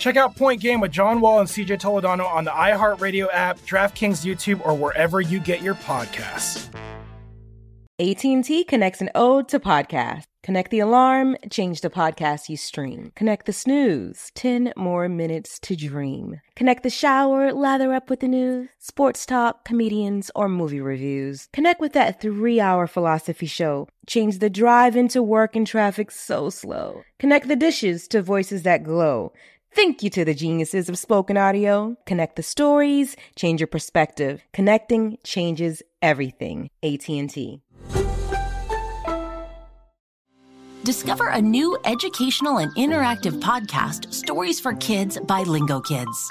Check out Point Game with John Wall and CJ Toledano on the iHeartRadio app, DraftKings YouTube, or wherever you get your podcasts. AT&T connects an ode to podcast. Connect the alarm, change the podcast you stream. Connect the snooze, 10 more minutes to dream. Connect the shower, lather up with the news, sports talk, comedians, or movie reviews. Connect with that three-hour philosophy show. Change the drive into work and traffic so slow. Connect the dishes to voices that glow. Thank you to the geniuses of spoken audio. Connect the stories, change your perspective. Connecting changes everything. AT&T. Discover a new educational and interactive podcast, Stories for Kids by Lingokids.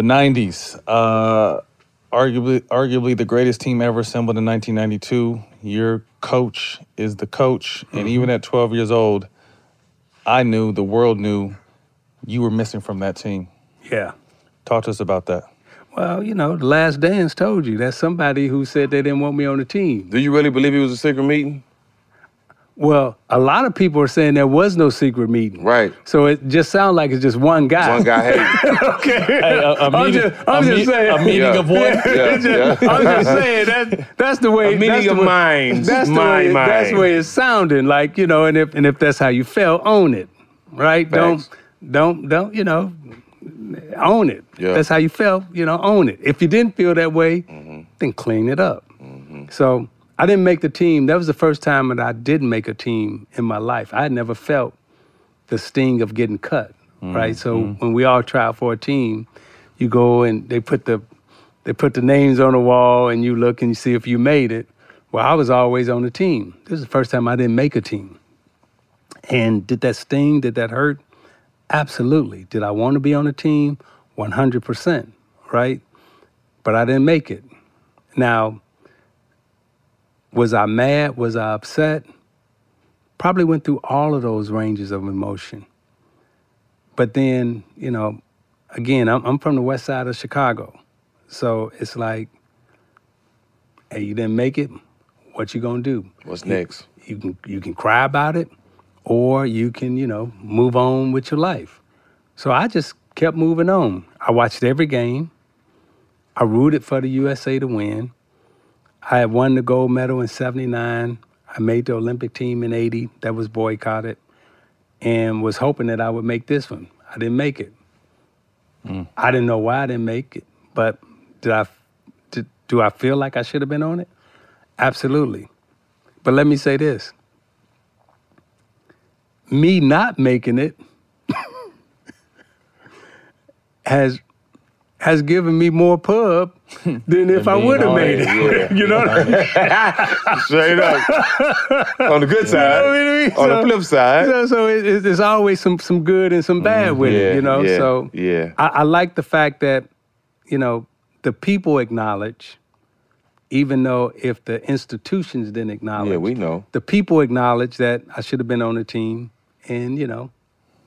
The 90s, uh, arguably, arguably the greatest team ever assembled in 1992. Your coach is the coach, and mm-hmm. even at 12 years old, I knew, the world knew, you were missing from that team. Yeah. Talk to us about that. Well, you know, the last dance told you that's somebody who said they didn't want me on the team. Do you really believe it was a secret meeting? Well, a lot of people are saying there was no secret meeting. Right. So it just sounds like it's just one guy. One guy hating. okay. Hey, a, a I'm meeting, just, I'm a just me- saying. A meeting yeah. of what? Yeah, just, yeah. I'm just saying that that's the way. A meeting that's of way, minds. That's the My way. mind. That's the way it's sounding. Like you know, and if and if that's how you felt, own it. Right? Facts. Don't don't don't you know own it. Yeah. That's how you felt. You know, own it. If you didn't feel that way, Mm-hmm. then clean it up. So I didn't make the team. That was the first time that I didn't make a team in my life. I had never felt the sting of getting cut. Right. Mm-hmm. So when we all try out for a team, you go and they put the they put the names on the wall and you look and you see if you made it. Well, I was always on the team. This is the first time I didn't make a team. And did that sting? Did that hurt? Absolutely. Did I want to be on the team? 100%, right? But I didn't make it. Now, was I mad? Was I upset? Probably went through all of those ranges of emotion. But then, you know, again, I'm, I'm from the west side of Chicago. So it's like, hey, you didn't make it. What you gonna do? What's You- next? You can you can cry about it, or you can you know move on with your life. So I just kept moving on. I watched every game. I rooted for the USA to win. I had won the gold medal in '79. I made the Olympic team in '80. That was boycotted, and was hoping that I would make this one. I didn't make it. Mm. I didn't know why I didn't make it, but did I? Did, do I feel like I should have been on it? Absolutely. But let me say this me not making it has has given me more pub than if I would have made it, yeah. you know what I mean? Straight up. On the good You know side. I mean? On the flip side. So, so it, it- there's always some some good and some bad with yeah, it, you know. yeah, so yeah. I, I like the fact that you know the people acknowledge, even though if the institutions didn't acknowledge, Yeah, we know. the people acknowledge that I should have been on the team, and you know,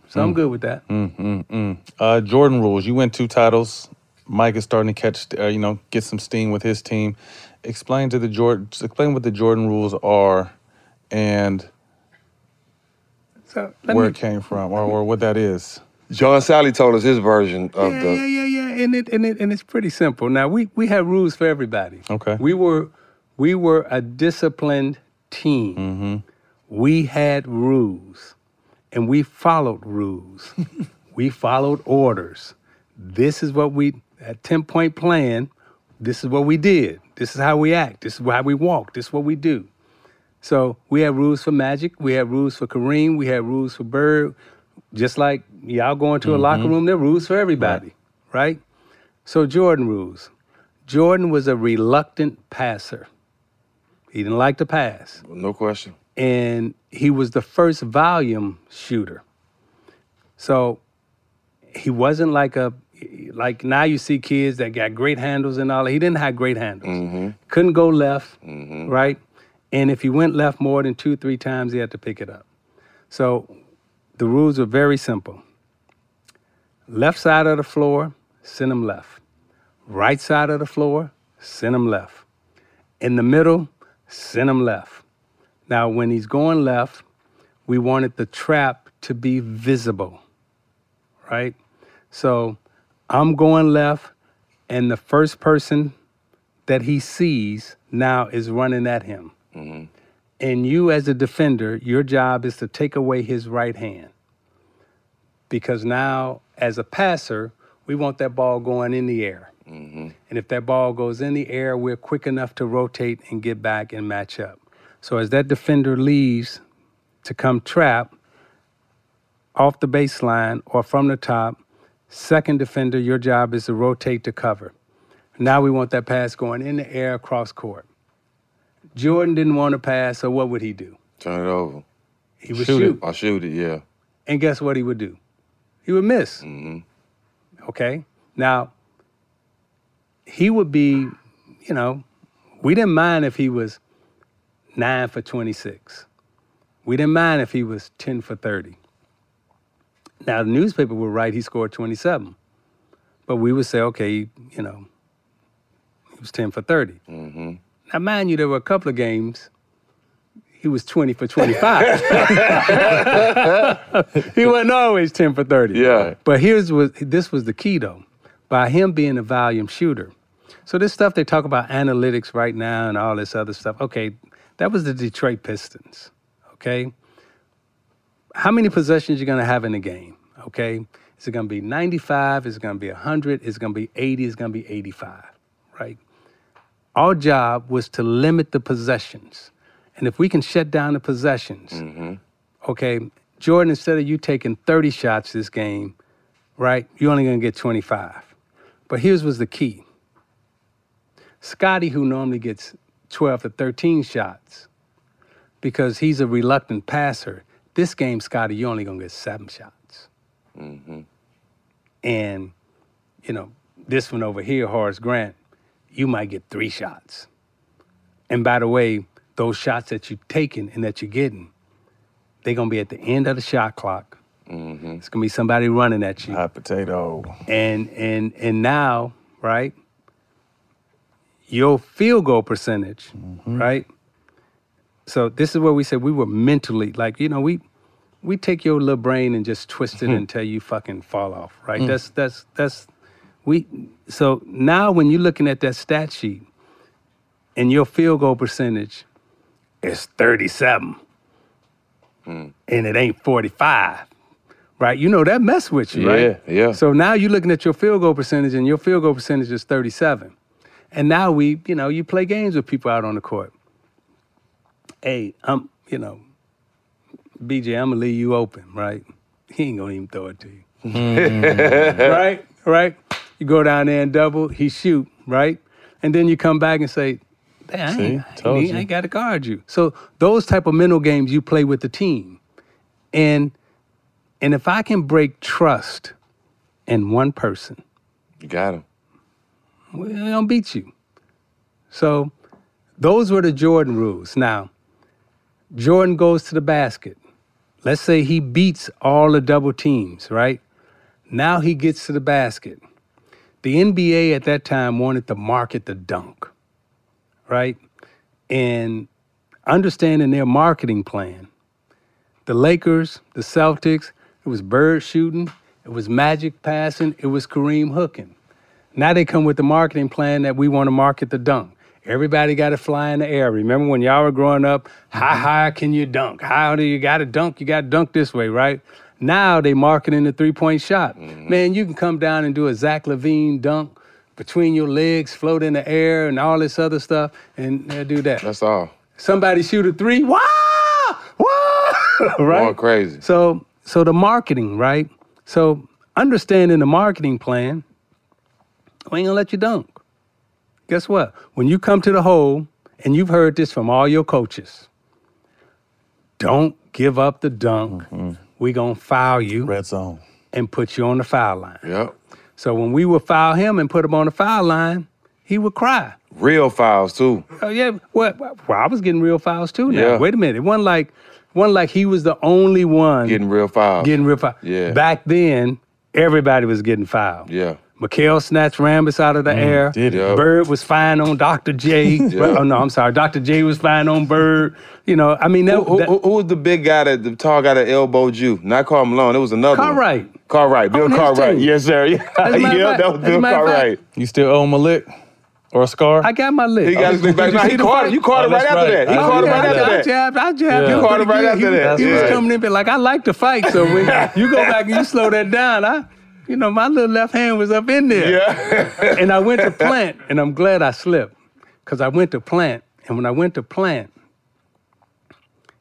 so I'm good with that. Mm, mm, mm. Uh, Jordan rules. You win two titles. Mike is starting to catch, uh, you know, get some steam with his team. Explain to the Jordan. Explain what the Jordan rules are, and So let where me- it came from, or, or what that is. John Salley told us his version of yeah, the. yeah, yeah, yeah, and it and it and it's pretty simple. Now we we have rules for everybody. Okay. We were we were a disciplined team. Mm-hmm. We had rules, and we followed rules. we followed orders. This is what we a ten point plan. This is what we did. This is how we act. This is how we walk. This is what we do. So we have rules for Magic. We have rules for Kareem. We have rules for Bird. Just like y'all go into a mm-hmm. locker room, there are rules for everybody, right? So Jordan rules. Jordan was a reluctant passer. He didn't like to pass. No question. And he was the first volume shooter. So he wasn't like a like now you see kids that got great handles and all. He didn't have great handles. Mm-hmm. Couldn't go left, mm-hmm. right? And if he went left more than two, three times, he had to pick it up. So the rules were very simple. Left side of the floor, send him left. Right side of the floor, send him left. In the middle, send him left. Now, when he's going left, we wanted the trap to be visible, right? So I'm going left, and the first person that he sees now is running at him. Mm-hmm. And you, as a defender, your job is to take away his right hand. Because now, as a passer, we want that ball going in the air. Mm-hmm. And if that ball goes in the air, we're quick enough to rotate and get back and match up. So as that defender leaves to come trap off the baseline or from the top, second defender, your job is to rotate to cover. Now we want that pass going in the air across court. Jordan didn't want to pass, so what would he do? Turn it over. He would shoot. it I shoot it, yeah. And guess what he would do? He would miss. Mm-hmm. Okay? Now, he would be, you know, we didn't mind if he was 9 for 26. We didn't mind if he was 10 for 30. Now, the newspaper would write he scored 27. But we would say, okay, you know, he was 10 for 30. Mm-hmm. Now, mind you, there were a couple of games he was 20 for 25. he wasn't always 10 for 30. Yeah. But here's what this was the key though. By him being a volume shooter. So this stuff they talk about analytics right now and all this other stuff. Okay, that was the Detroit Pistons. Okay? How many possessions you're gonna have in the game? Okay? Is it gonna be 95? Is it gonna be 100? Is it gonna be 80? Is it gonna be 85? Right? Our job was to limit the possessions. And if we can shut down the possessions, mm-hmm. okay, Jordan, instead of you taking 30 shots this game, right, you're only gonna get 25. But here's was the key. Scottie, who normally gets 12 to 13 shots, because he's a reluctant passer, this game, Scottie, you're only gonna get seven shots. Mm-hmm. And, you know, this one over here, Horace Grant, you might get three shots. And by the way, those shots that you're taking and that you're getting, they're gonna be at the end of the shot clock. Mm-hmm. It's gonna be somebody running at you. Hot potato. And and and now, right? Your field goal percentage, mm-hmm. right? So this is where we said we were mentally like, you know, we we take your little brain and just twist it until you fucking fall off, right? Mm. That's that's that's we so now when you're looking at that stat sheet and your field goal percentage is 37 and it ain't 45 right you know that mess with you right Yeah, yeah. so now you're looking at your field goal percentage and your field goal percentage is 37 and now we you know you play games with people out on the court hey i'm you know bj i'm gonna leave you open right he ain't gonna even throw it to you mm-hmm. right right? You go down there and double, he shoot, right? And then you come back and say, "Damn, I See? ain't, I, ain't, I ain't gotta guard you. So those type of mental games you play with the team. And and if I can break trust in one person, You got him. we don't beat you. So those were the Jordan rules. Now, Jordan goes to the basket. Let's say he beats all the double teams, right? Now he gets to the basket. The NBA at that time wanted to market the dunk, right? And understanding their marketing plan, the Lakers, the Celtics, it was Bird shooting, it was Magic passing, it was Kareem hooking. Now they come with the marketing plan that we want to market the dunk. Everybody got to fly in the air. Remember when y'all were growing up, how mm-hmm. high can you dunk? How do you got to dunk? You got to dunk this way, right? Now they marketing the three point shot. Mm-hmm. Man, you can come down and do a Zach LaVine dunk between your legs, float in the air, and all this other stuff, and they'll do that. That's all. Somebody shoot a three, wow, wow, right? Going crazy. So, so the marketing, right? So understanding the marketing plan, we ain't gonna let you dunk. Guess what? When you come to the hole, and you've heard this from all your coaches, don't give up the dunk. Mm-hmm. We're gonna foul you Red zone. and put you on the foul line. Yep. So when we would foul him and put him on the foul line, he would cry. Real fouls too. Oh yeah, what? Well, I was getting real fouls too. Now, Yeah. wait a minute. It wasn't like, wasn't like he was the only one Getting real fouls. getting real foul. Yeah. Back then, everybody was getting fouled. Yeah. McHale snatched Rambis out of the mm, air. did he? Bird was fine on Dr. J. Well, oh no, I'm sorry. Dr. J was fine on Bird. You know, I mean, that, Who, who, that who, who was the big guy that the tall guy that elbowed you? Not Karl Malone. It was another one. Cartwright. Cartwright. Bill oh, On Cartwright. Yes, sir. Yeah, As a matter of yeah fact- that was Bill matter of fact- You still owe him a lick or a scar? I got my lick. He got his oh, lick back. You Nah, see he caught it. You caught Oh, it right after right. that. He Oh, caught it right I, after I that. jabbed, I jabbed Yeah. You caught him pretty right after that. He was coming in, but like I like to fight, so when you go back and you slow that down, I, you know, my little left hand was up in there. Yeah. and I went to plant, and I'm glad I slipped, because I went to plant, and when I went to plant,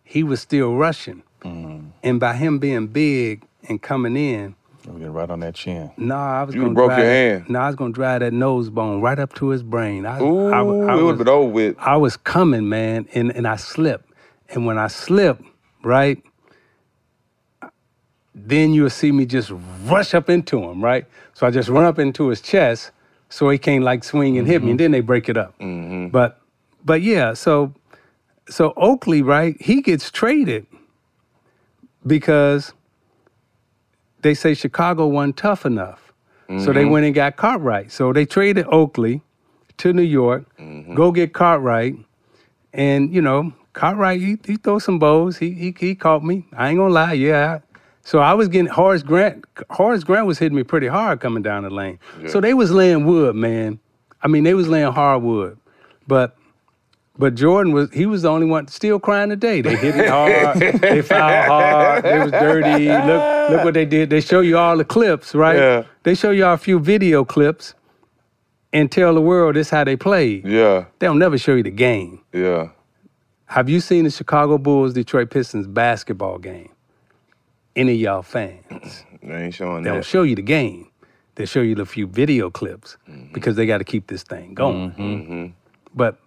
he was still rushing, Mm-hmm. and by him being big and coming in, We get right on that chin. nah, I was You gonna broke your hand. Nah, I was gonna drive that nose bone right up to his brain. I, Ooh, I, I, it would was- been over with. I was coming, man, and, and I slipped. And when I slipped, right, then you'll see me just rush up into him, right? So I just run up into his chest so he can't like swing and hit me, and mm-hmm. then they break it up. Mm-hmm. But but yeah, so so Oakley, right, he gets traded because they say Chicago wasn't tough enough. So they mm-hmm. went and got Cartwright. So they traded Oakley to New York, go get Cartwright, and you know, Cartwright he, he throw some bows. He, he he caught me. I ain't gonna lie, yeah. So I was getting Horace Grant. Horace Grant was hitting me pretty hard coming down the lane. So they was laying wood, man. I mean, they was laying hardwood, but. But Jordan was he was the only one still crying today. They hit me hard, they fouled hard, they was dirty. Look look what they did. They show you all the clips, right? Yeah. They show you all a few video clips and tell the world this how they played. Yeah. They'll never show you the game. Yeah. Have you seen the Chicago Bulls Detroit Pistons basketball game? Any of y'all fans? They ain't showing They don't that. show you the game. They show you the few video clips mm-hmm. because they got to keep this thing going. Mm-hmm. mm-hmm. But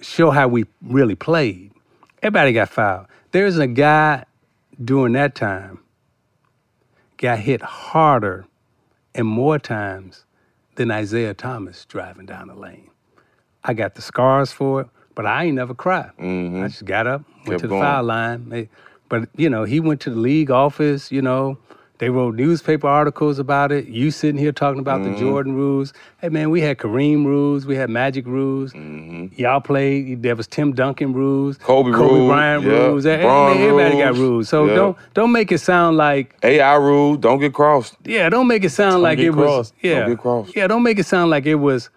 show how we really played. Everybody got fouled. There's a guy during that time got hit harder and more times than Isiah Thomas driving down the lane. I got the scars for it, but I ain't never cried. Mm-hmm. I just got up, went Kept to the going. foul line. They- But you know, he went to the league office. You know, they wrote newspaper articles about it. You sitting here talking about Mm-hmm. the Jordan rules. Hey man, we had Kareem rules, we had Magic rules. Y'all played. There was Tim Duncan rules, Mm-hmm. Kobe Kobe rules, Bryant yeah. rules. Hey, man, everybody got rules, rules. So yeah. don't don't make it sound like AI rule, don't get crossed. yeah, don't make it sound like get it was. Yeah, Don't get crossed. yeah, don't make it sound like it was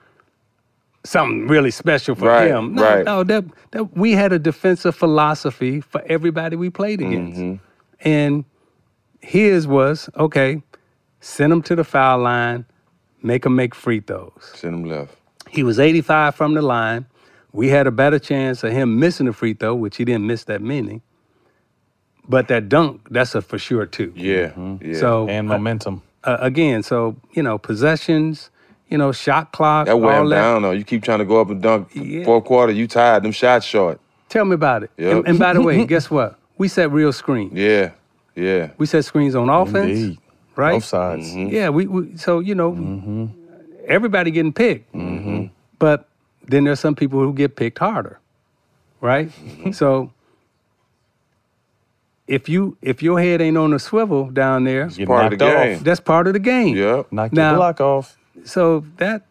something really special for Right, him. No, right. no, that, that we had a defensive philosophy for everybody we played against, Mm-hmm. and his was okay. Send him to the foul line, make him make free throws. Send him left. He was 85 from the line. We had a better chance of him missing a free throw, which he didn't miss that many. But that dunk, that's a for sure too. Yeah. Yeah. So And momentum. uh, again, so you know, possessions, you know, shot clock, That wear all him that. down though. You keep trying to go up and dunk Yeah. fourth quarter. You tired. Them shots short. Tell me about it. Yep. And, and by the way, guess what? We set real screens. Yeah, yeah. We set screens on offense, Indeed. right? Both sides. Mm-hmm. Yeah, we, we so you know, mm-hmm. everybody getting picked, Mm-hmm. but then there's some people who get picked harder, right? Mm-hmm. So if you if your head ain't on a swivel down there, Get part of knocked the off. game. that's part of the game. Yeah. Knock Now- your block off. So that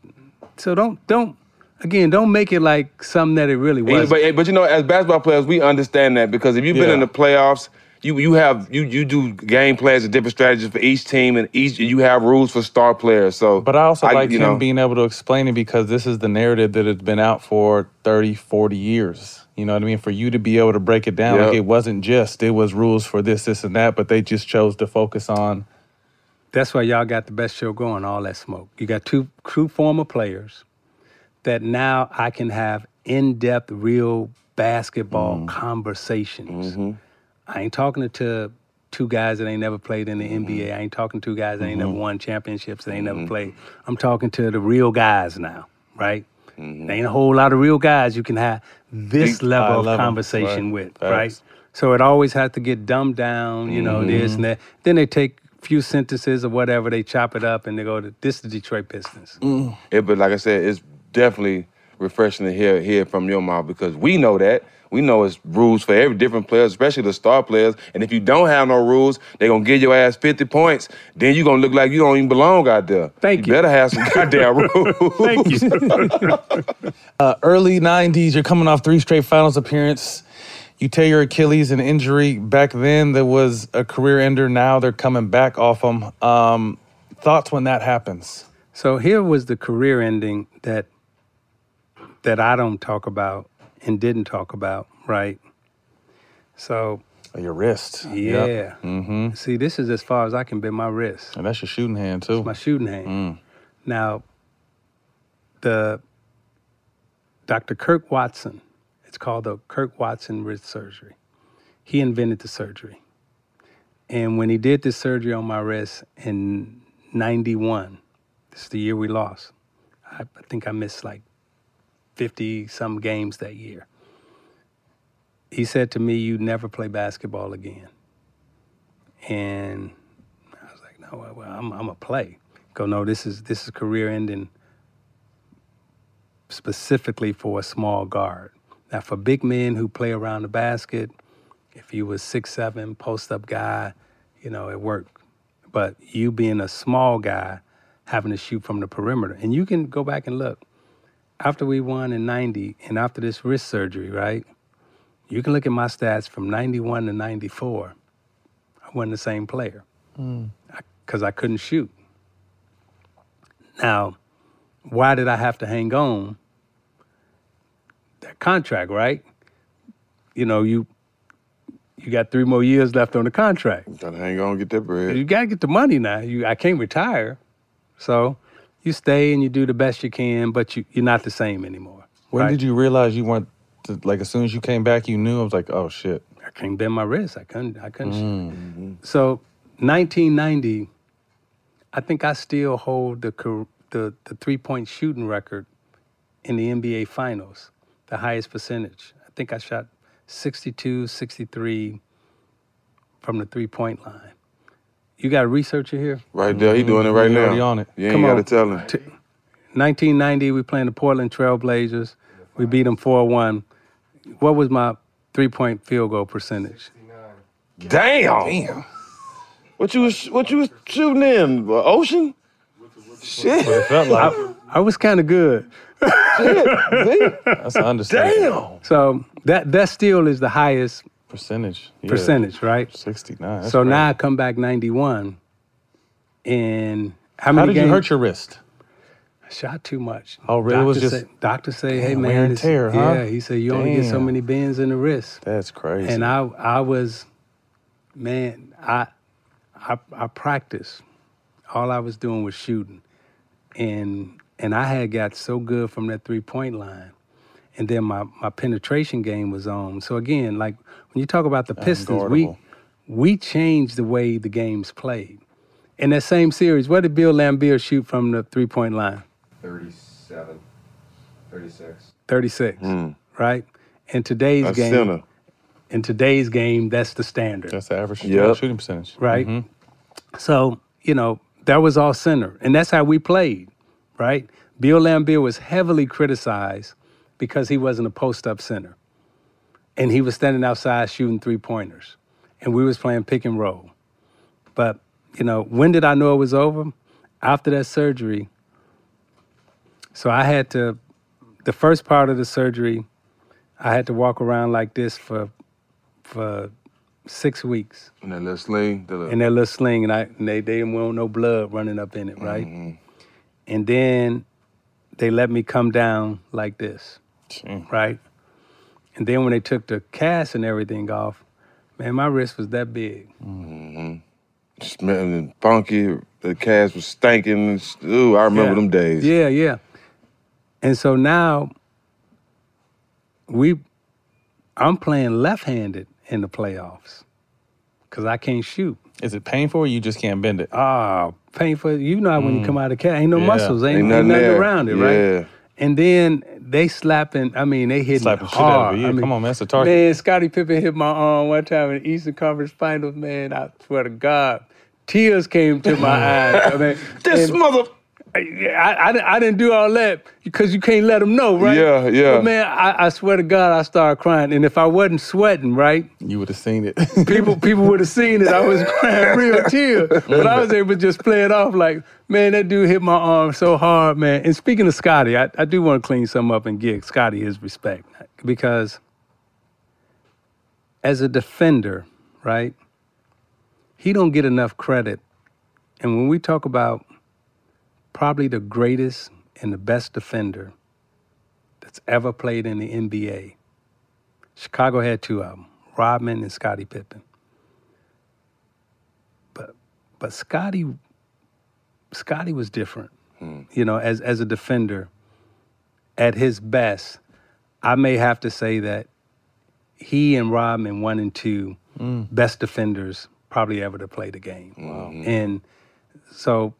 so don't don't again don't make it like something that it really was. But, but you know, as basketball players, we understand that because if you've been Yeah. in the playoffs, you you have you you do game plans and different strategies for each team, and each you have rules for star players. So, But I also like you him know, being able to explain it because this is the narrative that has been out for 30, 40 years. You know what I mean? For you to be able to break it down, like it wasn't just, it was rules for this, this, and that, but they just chose to focus on. That's why y'all got the best show going, all that smoke. You got two two former players that now I can have in-depth, real basketball mm-hmm. conversations. Mm-hmm. I ain't talking to two guys that ain't never played in the mm-hmm. NBA. I ain't talking to guys that ain't never won championships, that ain't never played. I'm talking to the real guys now, right? There ain't a whole lot of real guys you can have this Deep, level of level, conversation right. with, right? So it always has to get dumbed down, you know, this and that. Then they take few sentences or whatever, they chop it up and they go to this is the Detroit Pistons. Yeah, but like I said, it's definitely refreshing to hear hear from your mouth because we know that. We know it's rules for every different player, especially the star players. And if you don't have no rules, they're gonna give your ass 50 points. Then you're gonna look like you don't even belong out there. Thank you. better have some goddamn rules. Thank you. Uh, early 90s, you're coming off three straight finals appearance. You tear your Achilles, an injury. Back then, there was a career ender. Now they're coming back off them. Um, thoughts when that happens? So here was the career ending that that I don't talk about and didn't talk about, right? So Your wrist. yeah. Mm-hmm. See, this is as far as I can bend my wrist. And that's your shooting hand, too. my shooting hand. Mm. Now, the Dr. Kirk Watson, it's called the Kirk Watson wrist surgery. He invented the surgery. And when he did this surgery on my wrist in 91, this is the year we lost. I, I think I missed like 50 some games that year. He said to me, You never play basketball again. And I was like, No, well, I'm, I'm a play. Go, no, this is this is career ending specifically for a small guard. Now, for big men who play around the basket, if you was six seven post up guy, you know it worked. But you being a small guy, having to shoot from the perimeter, and you can go back and look. After we won in '90, and after this wrist surgery, right? You can look at my stats from '91 to '94. I wasn't the same player mm. because I couldn't shoot. Now, why did I have to hang on? That contract, right? You know, you you got three more years left on the contract. Gotta hang on, get that bread. You gotta get the money now. You I can't retire. So you stay and you do the best you can, but you, you're not the same anymore. When right? did you realize you weren't, like, as soon as you came back, you knew? I was like, oh, shit. I couldn't bend my wrist. I couldn't. I couldn't. Mm. shoot. So, 1990, I think I still hold the the the three point shooting record in the NBA Finals, the highest percentage. I think I shot 62, 63 from the three point line. You got a researcher here? Right there, he doing it right He now. already on it. You ain't gotta tell him. T- 1990, we playing the Portland Trailblazers. We beat them 4 1. What was my three point field goal percentage? Damn. Damn. What you was what you was shooting in? Ocean? Shit. It felt like I was kind of good. That's an understatement. Damn. So that that still is the highest Percentage. Yeah. percentage, right? 69. So great. now I come back 91. And how many How did you hurt your wrist? I shot too much. Oh, really? It was just- say, doctor say, hey man, wear and tear, huh? yeah. He said you only get so many bends in the wrist. That's crazy. And I I was, man, I I I practiced. All I was doing was shooting, and and I had got so good from that three point line, and then my my penetration game was on. So again, like when you talk about the Pistons, we we changed the way the game's played, In that same series, what did Bill Laimbeer shoot from the three point line? 37, 36. 36, right? In today's That's game, center. in today's game, that's the standard. That's the average Yep. shooting percentage. right? Mhm. So, you know, that was all center. And that's how we played, right? Bill Laimbeer was heavily criticized because he wasn't a post up center. And he was standing outside shooting three pointers. And we was playing pick and roll. But, you know, when did I know it was over? After that surgery. So I had to, the first part of the surgery, I had to walk around like this for for six weeks And that little sling. The little, in that little sling, and, I, and they, they didn't want no blood running up in it, right? Mm-hmm. And then they let me come down like this, right? And then when they took the cast and everything off, man, my wrist was that big. Mm-hmm. smelling funky. The cast was stinking. Ooh, I remember Yeah. them days. Yeah, yeah. And so now we, I'm playing left-handed in the playoffs because I can't shoot. Is it painful or you just can't bend it? Ah, painful. You know how when you mm. come out of the cast, ain't no Yeah. muscles, ain't, Ain't ain't nothing nothing, around it, Yeah. right? And then they slapping. I mean, they hitting Slapping it shit out of hard. I mean, Come on, man, it's a target. Man, Scottie Pippen hit my arm one time in the Eastern Conference Finals. Man, I swear to God, tears came to my eyes. I mean, This and- mother. I, I, I, I didn't do all that because you can't let them know, right? Yeah, yeah. But man, I, I swear to God, I started crying. And if I wasn't sweating, right, You would have seen it. people people would have seen it. I was crying real tears, but I was able to just play it off like, man, that dude hit my arm so hard, man. And speaking of Scottie, I, I do want to clean some up and give Scottie his respect because as a defender, right, he don't get enough credit. And when we talk about probably the greatest and the best defender that's ever played in the NBA, Chicago had two of them, Rodman and Scottie Pippen. But but Scottie Scottie was different. Hmm. You know, as as a defender, at his best, I may have to say that he and Rodman one and two hmm. best defenders probably ever to play the game. Mm-hmm. And so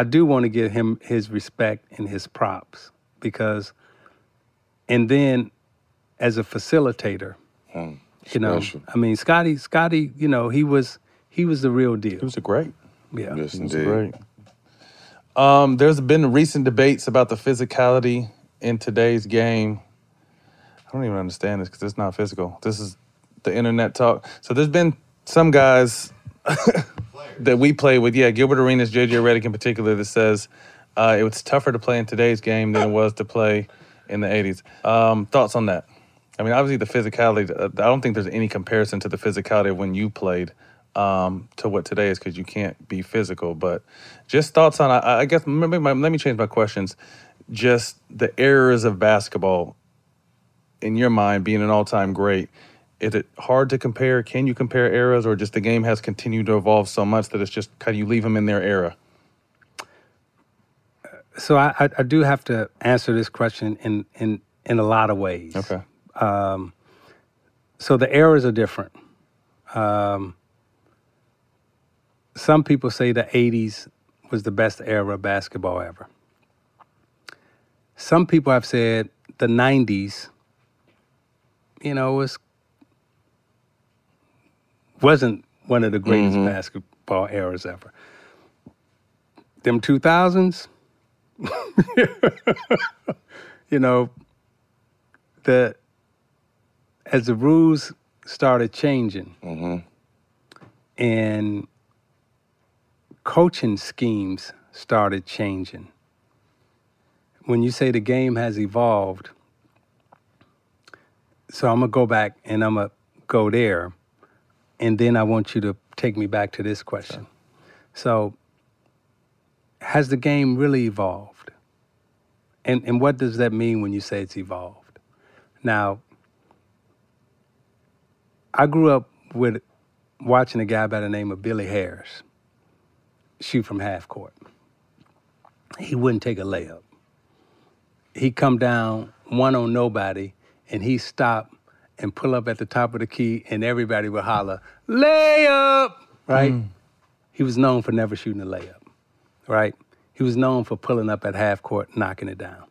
I do want to give him his respect and his props because and then as a facilitator, you know, I mean Scottie Scottie, you know, he was he was the real deal. He was a great. Yeah. Yes, It was indeed. great. Um, there's been recent debates about the physicality in today's game. I don't even understand this because it's not physical. This is the internet talk. So there's been some guys that we play with, yeah, Gilbert Arenas, JJ Redick in particular, that says uh, it was tougher to play in today's game than it was to play in the 80s. Um, thoughts on that? I mean, obviously the physicality. uh, I don't think there's any comparison to the physicality of when you played um, to what today is because you can't be physical. But just thoughts on. I, I guess maybe my, let me change my questions. Just the errors of basketball in your mind, being an all-time great. Is it hard to compare? Can you compare eras, or just the game has continued to evolve so much that it's just kind of you leave them in their era? So I, I, do have to answer this question in in in a lot of ways. Okay. Um, so the eras are different. Um, some people say the '80s was the best era of basketball ever. Some people have said the '90s, you know, was wasn't one of the greatest mm-hmm. basketball eras ever. Them 2000s, you know, the as the rules started changing mm-hmm. and coaching schemes started changing. When you say the game has evolved, so I'm gonna go back and I'm gonna go there, and then I want you to take me back to this question. So, has the game really evolved? And and what does that mean when you say it's evolved? Now, I grew up with watching a guy by the name of Billy Harris shoot from half court. He wouldn't take a layup. He'd come down one on nobody and he'd stop and pull up at the top of the key and everybody would holler, layup, right? Mm. he was known for never shooting a layup, right? He was known for pulling up at half court, knocking it down.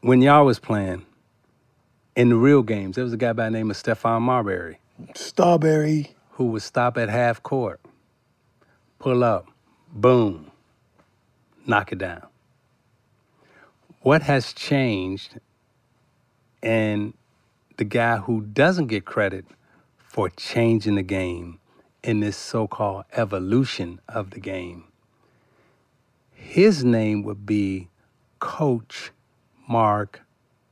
When y'all was playing in the real games, there was a guy by the name of Stephon Marbury Starberry. who would stop at half court, pull up, boom, knock it down. What has changed and the guy who doesn't get credit for changing the game in this so-called evolution of the game, his name would be Coach Mark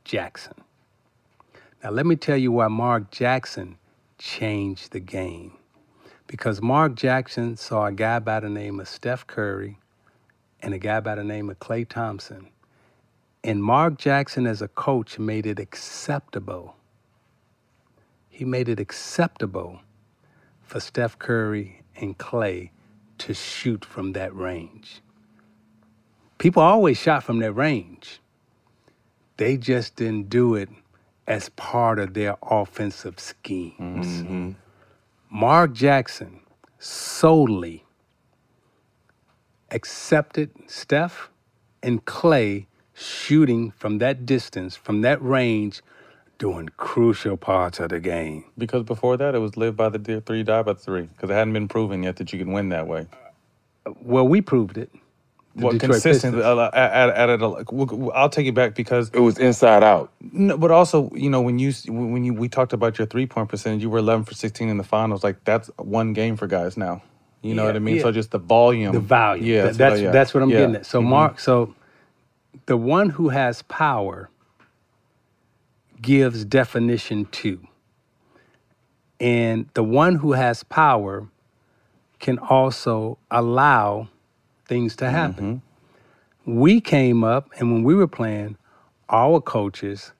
Jackson. Now, let me tell you why Mark Jackson changed the game. Because Mark Jackson saw a guy by the name of Steph Curry and a guy by the name of Klay Thompson. And Mark Jackson, as a coach, made it acceptable. He made it acceptable for Steph Curry and Klay to shoot from that range. People always shot from that range. They just didn't do it as part of their offensive schemes. Mm-hmm. Mark Jackson solely accepted Steph and Klay shooting from that distance, from that range, during crucial parts of the game. Because before that, it was live by the three, die by the three. Because it hadn't been proven yet that you can win that way. Well, we proved it. The What Detroit consistent? Uh, at, at, at a, we'll- I'll take it back because it was inside out. No, but also, you know, when you when you we talked about your three point percentage, you were eleven for sixteen in the finals. Like that's one game for guys now. You know Yeah, what I mean? yeah. So just the volume, the value. Yeah, Th- that's yeah. that's what I'm Yeah. getting at. So Mhm. Mark, so the one who has power gives definition to, and the one who has power can also allow things to happen. Mm-hmm. We came up, and when we were playing, our coaches,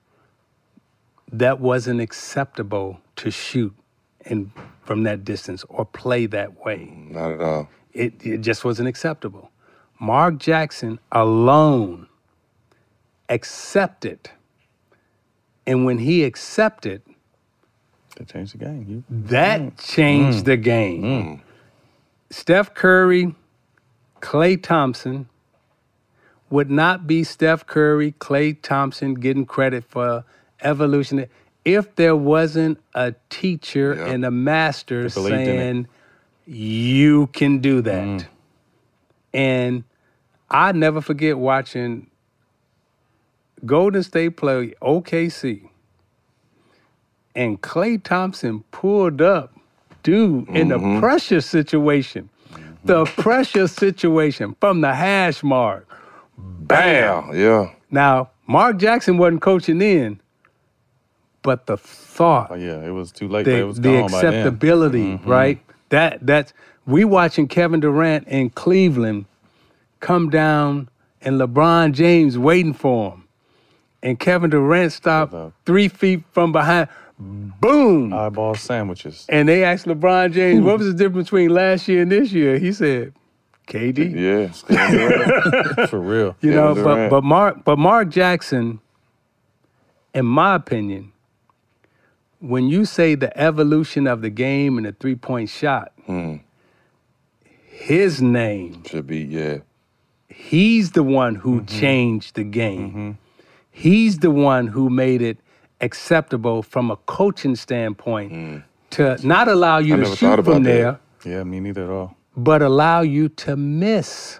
that wasn't acceptable to shoot and from that distance or play that way. Not at all. It, it just wasn't acceptable. Mark Jackson alone accepted. And when he accepted, That changed the game. You, that mm. changed Mm. the game. Mm. Steph Curry, Klay Thompson would not be Steph Curry, Klay Thompson getting credit for evolution if there wasn't a teacher and a master They believed in it. saying, you can do that. Mm. And I never forget watching Golden State play OKC. And Klay Thompson pulled up, dude, in the pressure situation. The pressure situation from the hash mark. Bam. Yeah. Now, Mark Jackson wasn't coaching in, but the thought, Oh yeah, it was too late. the, it was the gone by then. acceptability, Mhm. right? That that's we watching Kevin Durant in Cleveland come down and LeBron James waiting for him. And Kevin Durant stopped three feet from behind. Boom. Eyeball sandwiches. And they asked LeBron James, what was the difference between last year and this year? He said, KD. Yeah. For real. You Kevin know, but Durant. but Mark but Mark Jackson, in my opinion, when you say the evolution of the game and the three point shot, hmm. his name should be yeah. He's the one who mm-hmm. changed the game. Mm-hmm. He's the one who made it acceptable from a coaching standpoint hmm. to not allow you I to shoot thought about from that. there, Yeah, me neither at all. but allow you to miss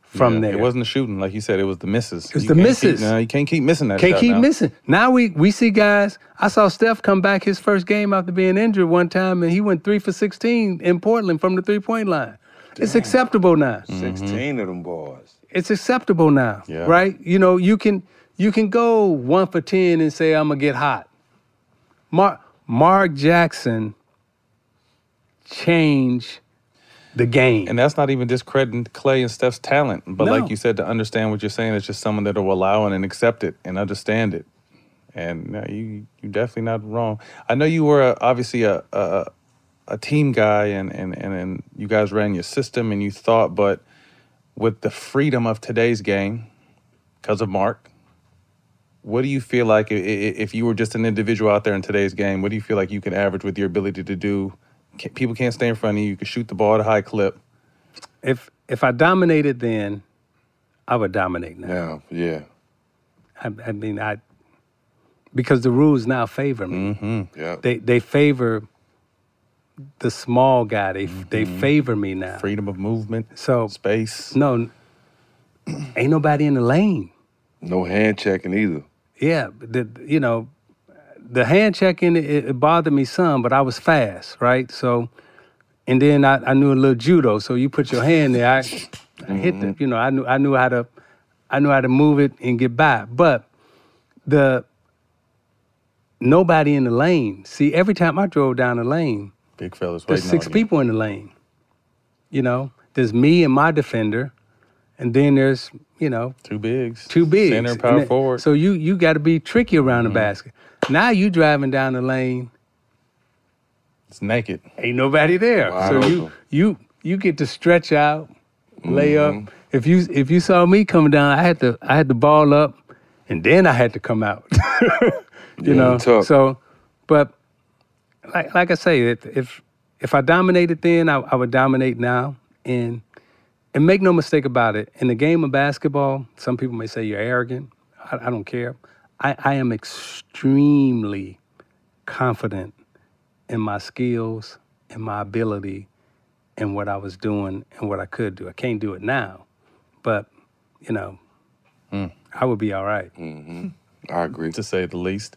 from Yeah, there. It wasn't the shooting, like you said. It was the misses. It was You the misses. Keep, no, you can't keep missing that. Can't shot keep now. missing. Now we we see guys. I saw Steph come back his first game after being injured one time, and he went three for sixteen in Portland from the three point line. It's acceptable now. 16 of them boys. It's acceptable now, Yeah. right? You know, you can you can go one for ten and say I'm gonna get hot. Mark Mark Jackson changed the game. And that's not even discrediting Klay and Steph's talent. But No. like you said, to understand what you're saying, it's just someone that will allow it and accept it and understand it. And no, you you definitely not wrong. I know you were uh, a, obviously a, a a team guy and, and and and you guys ran your system and you thought, but with the freedom of today's game, because of Mark, what do you feel like if you were just an individual out there in today's game? What do you feel like you can average with your ability to do People can't stay in front of you. You can shoot the ball at a high clip. If if I dominated then, I would dominate now. Now, yeah. I, I mean, I because the rules now favor me. Mm-hmm. Yeah. They they favor the small guy. They they favor me now. Freedom of movement, So space. no, ain't nobody in the lane. No hand checking either. Yeah, the, you know, the hand checking it, it bothered me some, but I was fast, right? So, and then I, I knew a little judo. So you put your hand there, I, I hit the, mm-hmm. you know, I knew I knew how to, I knew how to move it and get by. But the nobody in the lane. See, every time I drove down the lane, Big fellas there's six you. people in the lane. You know, there's me and my defender, and then there's you know Two bigs. two bigs. Center power then- forward. Mm-hmm. So you you got to be tricky around the basket. Now you driving down the lane, It's naked. ain't nobody there. Wide so you open. you you get to stretch out, lay Mm-hmm. up. If you if you saw me coming down, I had to I had to ball up, and then I had to come out. you Yeah, know. tough. So, but like like I say, if if, if I dominated then, I, I would dominate now. And and make no mistake about it, in the game of basketball, some people may say you're arrogant. I, I don't care. I, I am extremely confident in my skills and my ability and what I was doing and what I could do. I can't do it now, but you know, hmm. I would be all right. Mm-hmm. I agree. To say the least.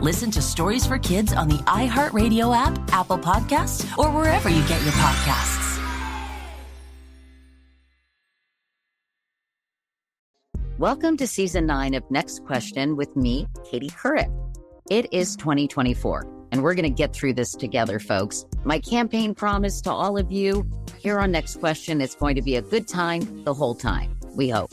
Listen to Stories for Kids on the iHeartRadio app, Apple Podcasts, or wherever you get your podcasts. Welcome to season nine of Next Question with me, Katie Couric. It is 2024, and we're going to get through this together, folks. My campaign promise to all of you here on Next Question is going to be a good time the whole time, we hope.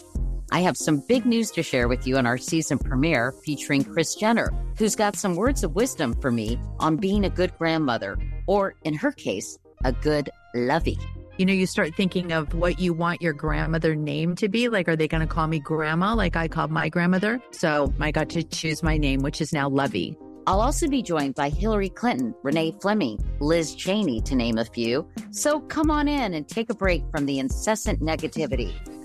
I have some big news to share with you in our season premiere featuring Kris Jenner, who's got some words of wisdom for me on being a good grandmother, or in her case, a good lovey. You know, you start thinking of what you want your grandmother name to be. Like, are they going to call me grandma like I called my grandmother? So I got to choose my name, which is now Lovey. I'll also be joined by Hillary Clinton, Renee Fleming, Liz Cheney, to name a few. So come on in and take a break from the incessant negativity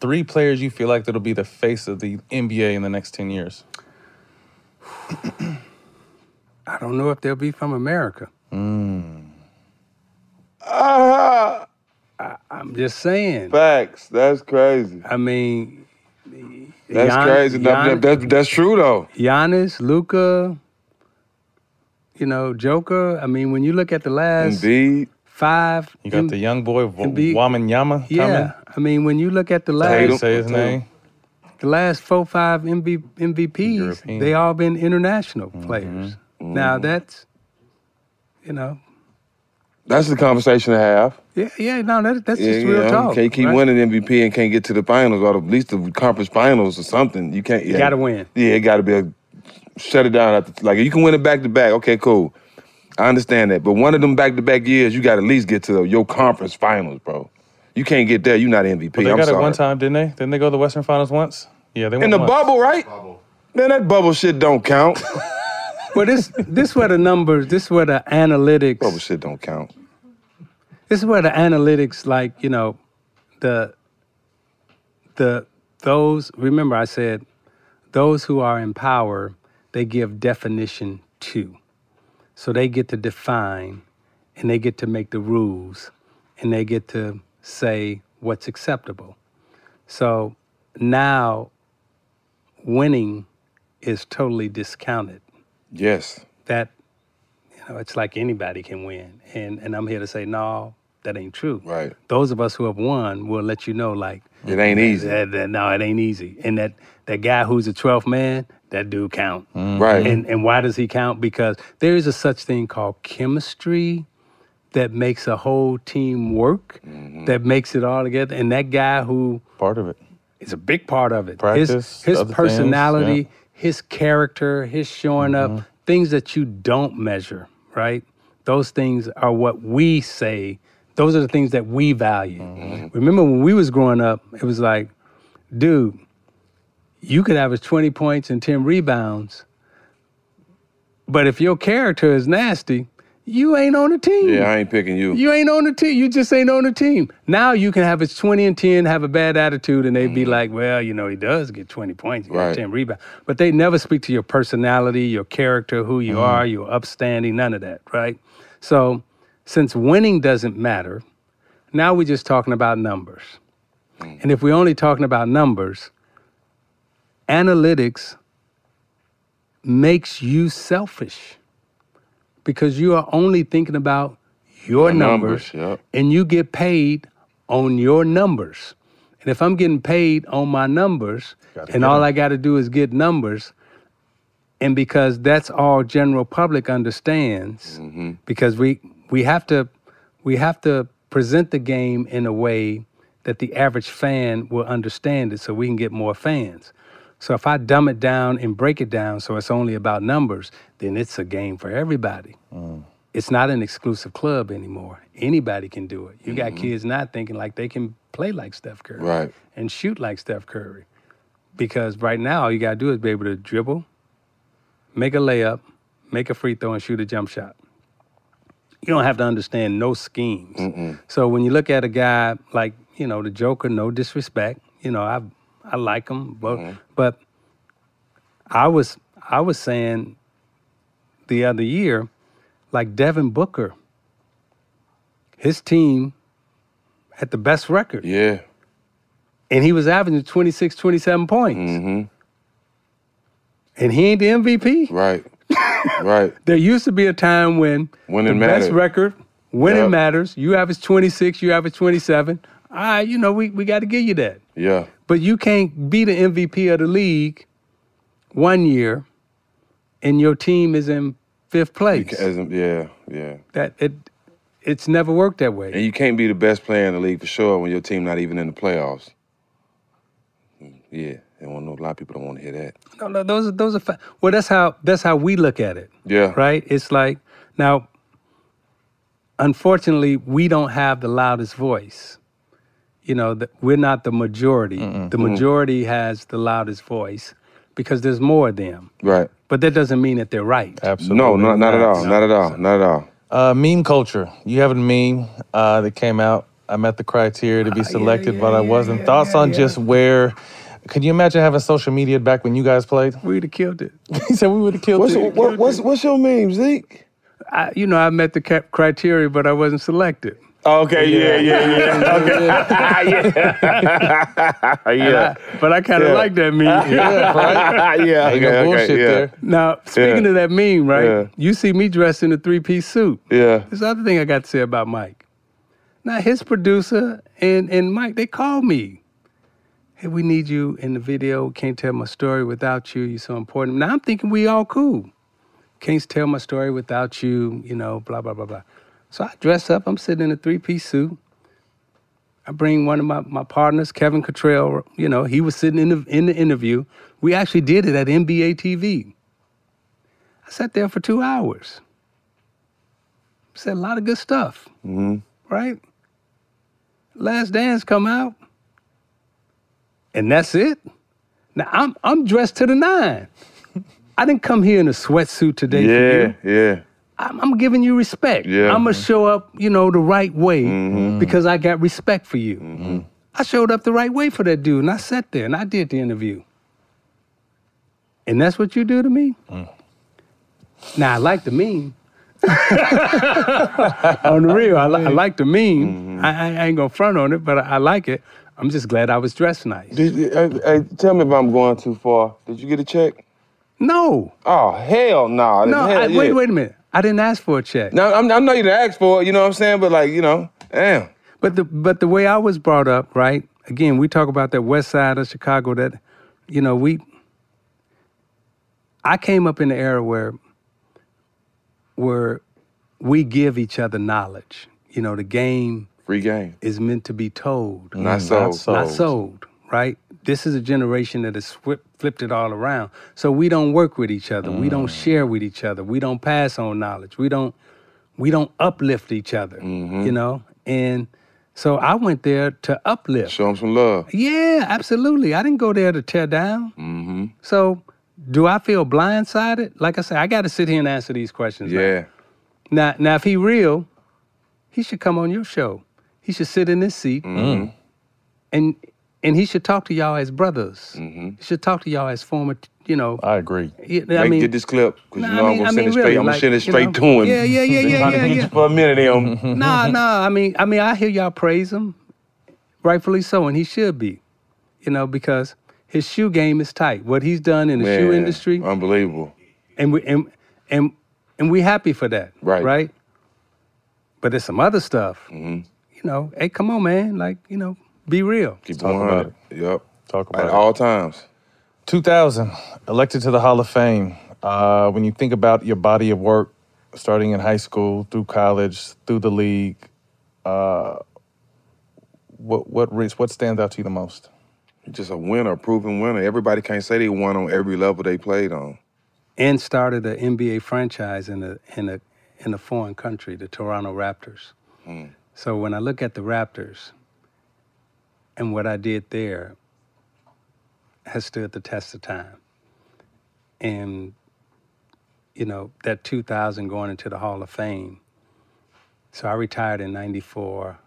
Three players you feel like that'll be the face of the NBA in the next 10 years. I don't know if they'll be from America. Ah, I, I'm just saying. facts. That's crazy. I mean, That's Gian- crazy. Gian- that- that's, that's true though. Giannis, Luka, you know, Joker. I mean, when you look at the last Embiid. Five, You got M- the young boy w- Embiid- Wembanyama yeah. coming. I mean, when you look at the How do you last, say his name? the last four, five MV, MVPs, European. they all been international Mm-hmm. players. Now that's, you know, That's the conversation to have. yeah, yeah. No, that, that's Yeah, just you real know, talk. Can't keep right? winning MVP and can't get to the finals or at least the conference finals or something. You can't. You gotta win. Yeah, it got to be a shut it down. At the, like you can win it back to back. Okay, cool. I understand that, but one of them back to back years, you got to at least get to your conference finals, bro. You can't get there. You're not MVP. But they I'm got sorry. it one time, didn't they? Didn't they go to the Western Finals once? Yeah, they went in the once. bubble, right? Bubble. Man, that bubble shit don't count. Well, this this where the numbers, this where the analytics. bubble shit don't count. This is where the analytics, like you know, the the those. Remember, I said those who are in power, they give definition to, so they get to define, and they get to make the rules, and they get to say what's acceptable. So now, winning is totally discounted. Yes. That you know, it's like anybody can win. And and I'm here to say, no, that ain't true. Right. Those of us who have won will let you know, like It ain't easy. that- that- no, it ain't easy. And that that guy who's the 12th man, that dude count. Mm. Right. And and why does he count? Because there is a such thing called chemistry that makes a whole team work, Mm-hmm. that makes it all together. And that guy who part of it is a big part of it. Practice, his his other things, personality, yeah. his character, his showing up, mm-hmm. things that you don't measure, right? Those things are what we say. Those are the things that we value. Mm-hmm. Remember when we was growing up, it was like, dude, you could average 20 points and 10 rebounds, but if your character is nasty, you ain't on the team. Yeah, I ain't picking you. You ain't on the team. You just ain't on the team. Now you can have his 20 and 10, have a bad attitude, and they'd be mm-hmm. like, well, you know, he does get 20 points, he got Right. 10 rebounds. But they never speak to your personality, your character, who you mm-hmm. are, your upstanding, none of that, right? So since winning doesn't matter, now we're just talking about numbers. Mm. And if we're only talking about numbers, analytics makes you selfish because you are only thinking about your The numbers, numbers, and you get paid on your numbers. And if I'm getting paid on my numbers and all I got to do is get numbers, and because that's all general public understands, Mm-hmm. because we we have to we have to present the game in a way that the average fan will understand it so we can get more fans. So if I dumb it down and break it down so it's only about numbers, then it's a game for everybody. Mm. It's not an exclusive club anymore. Anybody can do it. You got mm-hmm. kids not thinking like they can play like Steph Curry Right. and shoot like Steph Curry. Because right now all you gotta do is be able to dribble, make a layup, make a free throw, and shoot a jump shot. You don't have to understand no schemes. So when you look at a guy like, you know, the Joker, no disrespect, you know, I I like him, but but I was I was saying the other year, like Devin Booker, his team had the best record. Yeah. And he was averaging 26, 27 points. Mm-hmm. And he ain't the MVP. Right. right. There used to be a time when Winning the best record, winning Yep. matters. You average 26, you average 27. All right, you know, we, we got to give you that. Yeah. But you can't be the MVP of the league one year and your team is in fifth place. A- yeah. Yeah. That it it's never worked that way. And you can't be the best player in the league for sure when your team not even in the playoffs. Yeah, want know. A lot of people don't want to hear that. No, no, those are those are fa- well. That's how that's how we look at it. Yeah. Right. It's like now. Unfortunately, we don't have the loudest voice. You know, the, we're not the majority. The Mm. majority has the loudest voice because there's more of them. Right. But that doesn't mean that they're right. Absolutely. No, not, not at all. Not at all. Not at all. Uh, meme culture. You have a meme uh, that came out. I met the criteria to be selected, but I wasn't. Thoughts on just where? Can you imagine having social media back when you guys played? We'd have killed it. he said we would have killed What's, it. what, what's, what's your meme, Zeke? I, you know, I met the criteria, but I wasn't selected. Okay, yeah, yeah, yeah. Okay. And yeah. I- but I kind of Yeah. like that meme. Yeah, right? Yeah, Ain't okay, no okay, bullshit yeah. there. Now, speaking Yeah. of that meme, right? Yeah. You see me dressed in a three-piece suit. Yeah. There's the other thing I got to say about Mike. Now, his producer and, and Mike, they called me. Hey, we need you in the video. Can't tell my story without you. You're so important. Now, I'm thinking we all cool. Can't tell my story without you, you know, blah, blah, blah, blah. So I dress up. I'm sitting in a three-piece suit. I bring one of my, my partners, Kevin Cottrell. You know, he was sitting in the, in the interview. We actually did it at NBA TV. I sat there for two hours. Said a lot of good stuff, Mm-hmm. right? Last Dance come out, and that's it. Now I'm I'm dressed to the nine. I didn't come here in a sweatsuit today Yeah, for you. yeah. I'm, I'm giving you respect. Yeah. I'm gonna show up, you know, the right way Mm-hmm. because I got respect for you. I showed up the right way for that dude, and I sat there and I did the interview. And that's what you do to me. Now I like the meme. on the real, I, li- I like the meme. Mm-hmm. I, I ain't gonna front on it, but I, I like it. I'm just glad I was dressed nice. Did, hey, tell me if I'm going too far. Did you get a check? No. Oh hell no! No, Hell yeah. wait, wait a minute. I didn't ask for a check. No, I'm, I know you didn't ask for it. You know what I'm saying? But like, you know, damn. But the but the way I was brought up, right? Again, we talk about that west side of Chicago. That you know, we. I came up in the era where. Where, we give each other knowledge. You know, the game. Free game. Is meant to be told, Not Mm, not sold. Not sold. sold. Right. This is a generation that has flip, flipped it all around. So we don't work with each other. We Mm. don't share with each other. We don't pass on knowledge. We don't. We don't uplift each other. Mm-hmm. You know, and so I went there to uplift. Show them some love. Yeah, absolutely. I didn't go there to tear down. Mm-hmm. So, do I feel blindsided? Like I said, I got to sit here and answer these questions. now. Yeah. Now, now, if he real, he should come on your show. He should sit in this seat, Mm-hmm. and and he should talk to y'all as brothers. Mm-hmm. He should talk to y'all as former, you know. I agree. I Make, mean, get this clip because Nah, you know I I'm mean- gonna I send mean, it straight. really, I'm gonna send it straight know, to him. yeah, yeah, yeah, yeah, yeah, yeah. For a minute, him. nah, nah. I mean, I mean, I hear y'all praise him, rightfully so, and he should be, you know, because his shoe game is tight. What he's done in the shoe industry, Unbelievable. and we and and and we happy for that, Right. Right. But there's some other stuff, Mm-hmm. you know. Hey, come on, man. Like, you know, be real. Keep Talk going. about Yep. Talk At about it. At all times. 2000, elected to the Hall of Fame. Uh, when you think about your body of work, starting in high school, through college, through the league, uh, what what re- what stands out to you the most? Just a winner, a proven winner. Everybody can't say they won on every level they played on. And started an NBA franchise in a in a in a foreign country, the Toronto Raptors. Mm. So when I look at the Raptors and what I did there has stood the test of time. And, you know, that 2000 going into the Hall of Fame. So I retired in 94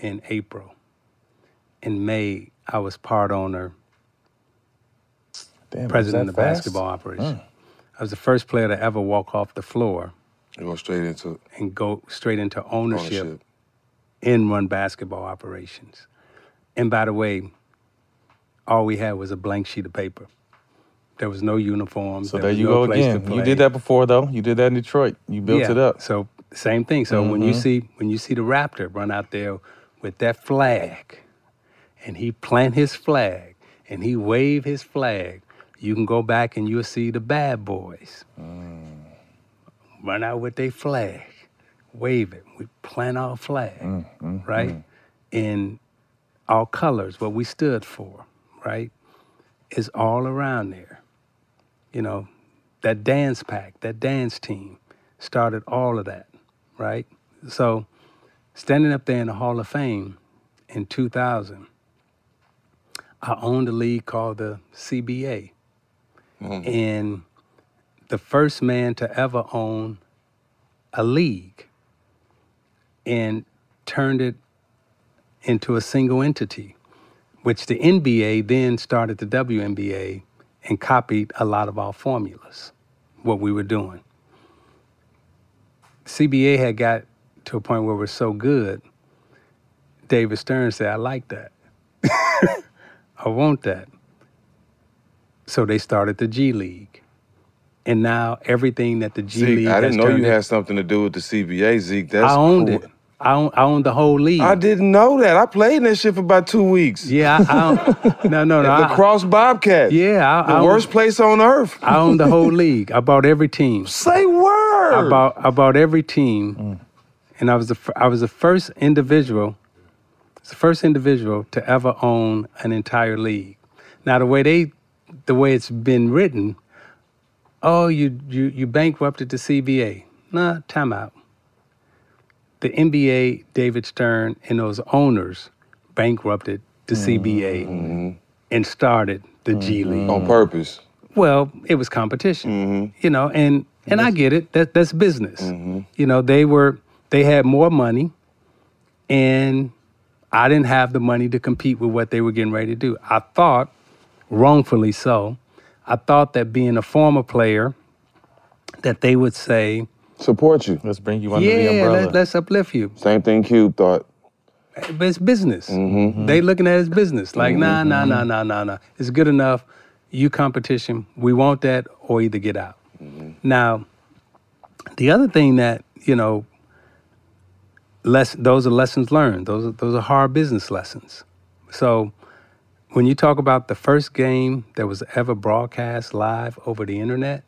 in April. In May, I was part owner, Damn, president of the fast? basketball operation. Mm. I was the first player to ever walk off the floor You go straight into and go straight into ownership, Ownership. in run basketball operations. And by the way, all we had was a blank sheet of paper. There was no uniforms. So there there you no go again. You did that before though. You did that in Detroit. You built Yeah, it up. So same thing. So when you Mhm. see when you see the Raptor run out there with that flag, and he plant his flag and he wave his flag, you can go back and you'll see the bad boys run out with their flag, wave it. We plant our flag, Mm, right? In our colors, what we stood for, right? Is all around there. You know, that dance pack, that dance team started all of that, right? So standing up there in the Hall of Fame in 2000, I owned a league called the CBA. Mm-hmm. And the first man to ever own a league and turned it into a single entity, which the NBA then started the WNBA and copied a lot of our formulas, what we were doing. CBA had got to a point where we're so good David Stern said, I like that. I want that. So they started the G League. And now everything that the G Zeke, League I didn't know you in- had something to do with the CBA, Zeke. That's I owned cool. it. I own, I owned the whole league. I didn't know that. I played in that shit for about two weeks. Yeah, I, I own, no, no, no. I- Cross Bobcat. Yeah, I, the I worst own, place on earth. I own the whole league. I bought every team. Say word. I bought I bought every team, mm. and I was the I was the first individual, the first individual to ever own an entire league. Now the way they, the way it's been written, oh you you you bankrupted the CBA. Nah, time out. The NBA, David Stern, and those owners bankrupted the mm-hmm. CBA and started the G mm-hmm. League on purpose. Well, it was competition, mm-hmm. you know, and and I get it. That that's business. You know, they were they had more money, and I didn't have the money to compete with what they were getting ready to do. I thought, wrongfully so, I thought that being a former player, that they would say, support you. Let's bring you under yeah, the umbrella. let, let's uplift you. Same thing Cube thought. But it's business. Mm-hmm. They looking at it as business. Like, mm-hmm. nah, nah, nah, nah, nah, nah. It's good enough. You competition. We want that or either get out. Mm-hmm. Now, the other thing that, you know, less those are lessons learned. Those are those are hard business lessons. So when you talk about the first game that was ever broadcast live over the internet,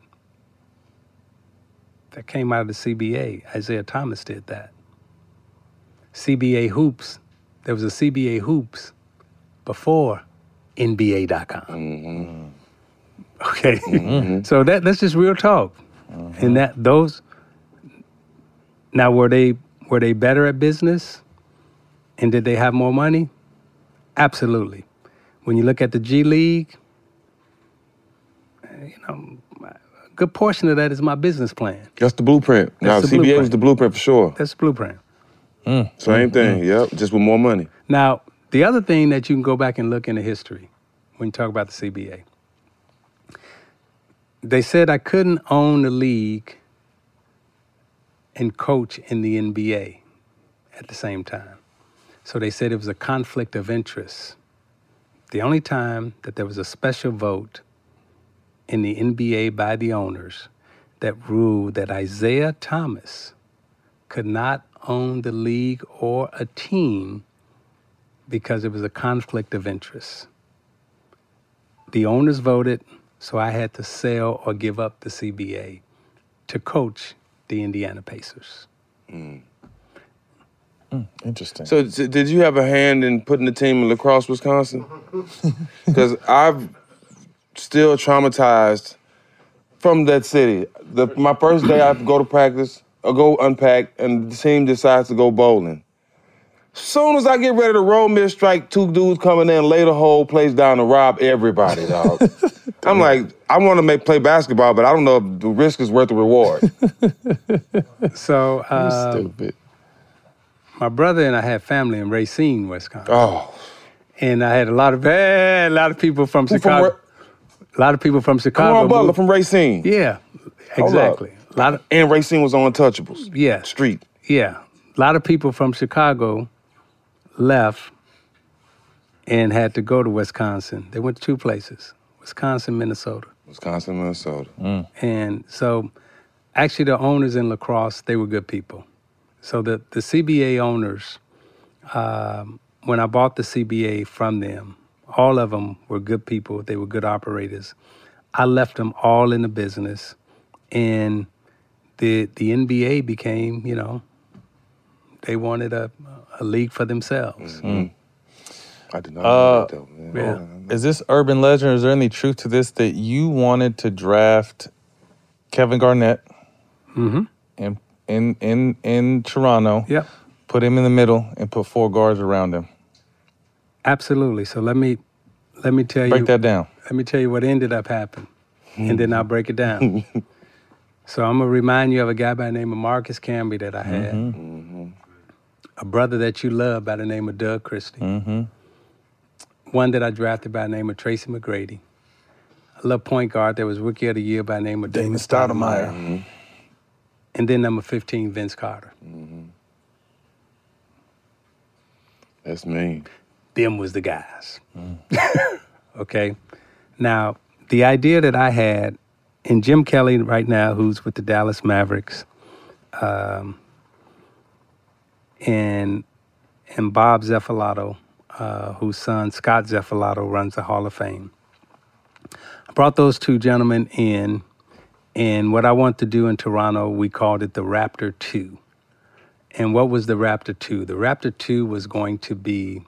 that came out of the CBA. Isiah Thomas did that. CBA Hoops. There was a CBA Hoops before NBA.com. Mm-hmm. Okay, mm-hmm. so that that's just real talk, mm-hmm. and that those. Now, were they were they better at business, and did they have more money? Absolutely. When you look at the G League, you know, a good portion of that is my business plan. That's the blueprint. now the CBA was blueprint. the blueprint for sure. That's the blueprint. Mm. Same mm-hmm. thing. Yep. Just with more money. Now, the other thing that you can go back and look into history when you talk about the CBA, they said I couldn't own the league and coach in the NBA at the same time. So they said it was a conflict of interest. The only time that there was a special vote in the NBA by the owners that ruled that Isiah Thomas could not own the league or a team because it was a conflict of interest. The owners voted, so I had to sell or give up the CBA to coach the Indiana Pacers. Hmm. Hmm, interesting. So, s- did you have a hand in putting the team in La Crosse, Wisconsin? Because I've still traumatized from that city. The, my first day, I have to go to practice, or go unpack, and the team decides to go bowling. Soon as I get ready to roll mid strike, two dudes coming in, lay the whole place down to rob everybody, dog. I'm like, I want to make play basketball, but I don't know if the risk is worth the reward. So, uh, stupid. my brother and I had family in Racine, Wisconsin. Oh. And I had a lot of eh, a lot of people from Who from Chicago. where- a lot of people from Chicago. Come on, Butler moved- from Racine. Yeah, exactly. A lot of And Racine was on Untouchables. Yeah. Street. Yeah. A lot of people from Chicago left and had to go to Wisconsin. They went to two places Wisconsin, Minnesota. Wisconsin, Minnesota. And so, actually, the owners in La Crosse, they were good people. So, the, the CBA owners, um, when I bought the CBA from them, all of them were good people. They were good operators. I left them all in the business, and the the NBA became, you know, they wanted a, a league for themselves. I did not Uh, know that though, man. Yeah. Is this urban legend? Is there any truth to this that you wanted to draft Kevin Garnett Mm-hmm. in in in in Toronto? Yep. Put him in the middle and put four guards around him. Absolutely. So let me let me tell Break you. that down. Let me tell you what ended up happening, and then I'll break it down. so I'm gonna remind you of a guy by the name of Marcus Camby that I had, a brother that you love by the name of Doug Christie, Mm-hmm. one that I drafted by the name of Tracy McGrady, a little point guard that was Rookie of the Year by the name of Damon Stoudamire, and then number 15 Vince Carter. That's me. Them was the guys. okay. Now, the idea that I had, and Jim Kelly right now, who's with the Dallas Mavericks, um, and and Bob Zuffelato, uh, whose son Scott Zuffelato runs the Hall of Fame. I brought those two gentlemen in, and what I want to do in Toronto, we called it the Raptor 2. And what was the Raptor 2? The Raptor 2 was going to be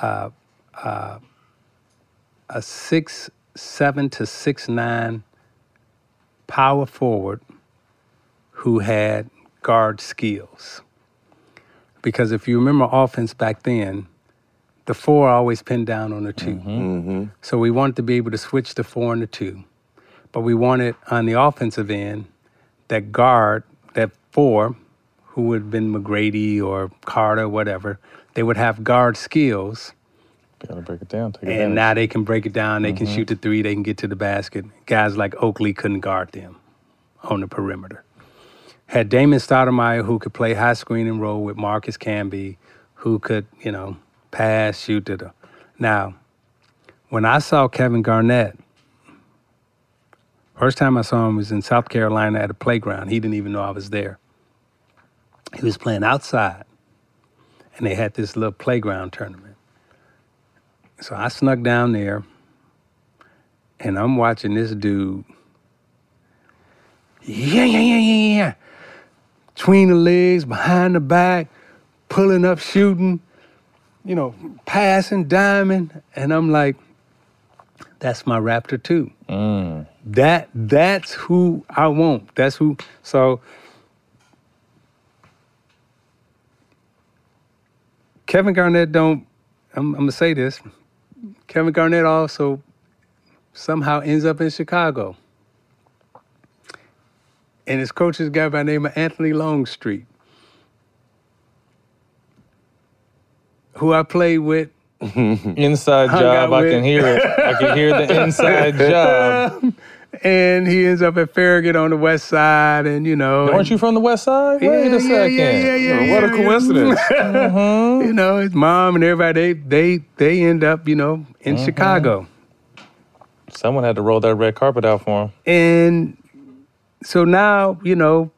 uh, uh, a six seven to six nine power forward who had guard skills. Because if you remember offense back then, the four always pinned down on the 2 So we wanted to be able to switch the four and the two. But we wanted on the offensive end that guard, that four, who would have been McGrady or Carter, whatever, they would have guard skills. Gotta break it down. Take And advantage. now they can break it down. They can Mhm. shoot the three. They can get to the basket. Guys like Oakley couldn't guard them on the perimeter. Had Damon Stoudamire who could play high screen and roll with Marcus Camby, who could, you know, pass, shoot to the. Now, when I saw Kevin Garnett, first time I saw him was in South Carolina at a playground. He didn't even know I was there. He was playing outside, and they had this little playground tournament. So I snuck down there, and I'm watching this dude. Yeah, yeah, yeah, yeah, yeah. Between the legs, behind the back, pulling up, shooting, you know, passing, diamond. And I'm like, that's my Raptor too. Mm. That that's who I want. That's who. So Kevin Garnett don't. I'm, I'm gonna say this. Kevin Garnett also somehow ends up in Chicago, and his coach is a guy by the name of Anthony Longstreet, who I played with. Inside job, I can hear it. I can hear the inside job. and he ends up at Farragut on the west side, and you know. Aren't you from the west side? Yeah, Wait a yeah, second. yeah, yeah, yeah, what yeah, a yeah. coincidence. You know, his mom and everybody, they they they end up, you know, in Mhm. Chicago. Someone had to roll that red carpet out for him. And so now, you know,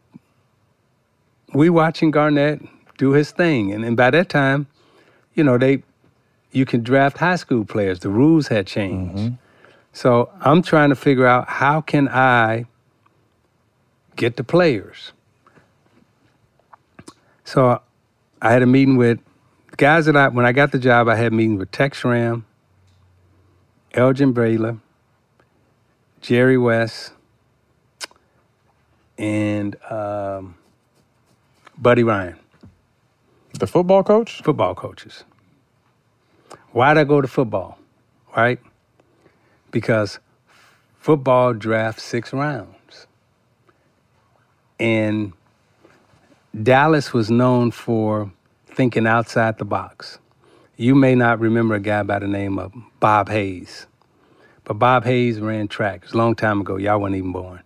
we watching Garnett do his thing. And, and by that time, you know, they you can draft high school players. The rules had changed. So I'm trying to figure out how can I get the players. So I had a meeting with guys that I when I got the job, I had meetings with Tex Schramm, Elgin Brayler, Jerry West, and um, Buddy Ryan. The football coach? Football coaches. Why'd I go to football? Right? Because football drafts six rounds. And Dallas was known for thinking outside the box. You may not remember a guy by the name of Bob Hayes. But Bob Hayes ran track. It was a long time ago. Y'all weren't even born.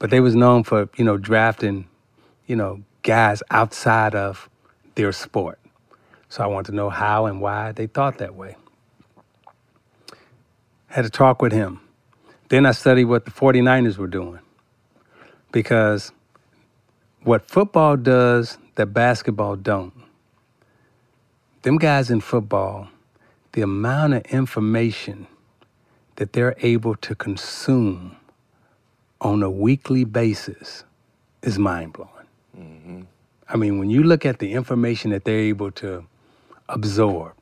But they was known for, you know, drafting, you know, guys outside of their sport. So I wanted to know how and why they thought that way. Had a talk with him. Then I studied what the 49ers were doing. Because what football does that basketball don't. Them guys in football, the amount of information that they're able to consume on a weekly basis is mind blowing. Mm-hmm. I mean, when you look at the information that they're able to absorb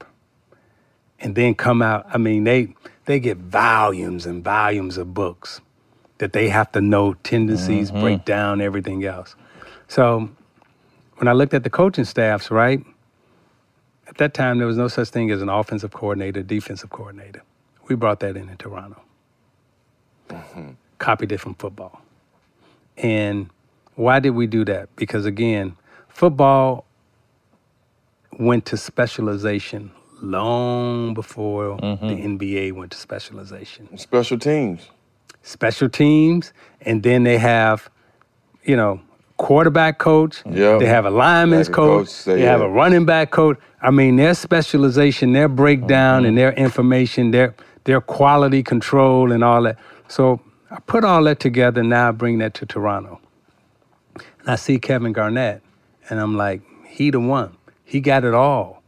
and then come out, I mean, they they get volumes and volumes of books that they have to know tendencies, Mhm. break down everything else. So when I looked at the coaching staffs, right? At that time, there was no such thing as an offensive coordinator, defensive coordinator. We brought that in in Toronto. Copied it from football. And why did we do that? Because again, football went to specialization long before the NBA went to specialization. Special teams. Special teams, and then they have, you know, quarterback coach. Yep. They have a lineman's Back coach. coach, they have yeah. a running back coach. I mean, their specialization, their breakdown, Mm-hmm. and their information, their their quality control, and all that. So I put all that together. Now I bring that to Toronto, and I see Kevin Garnett, and I'm like, he the one. He got it all.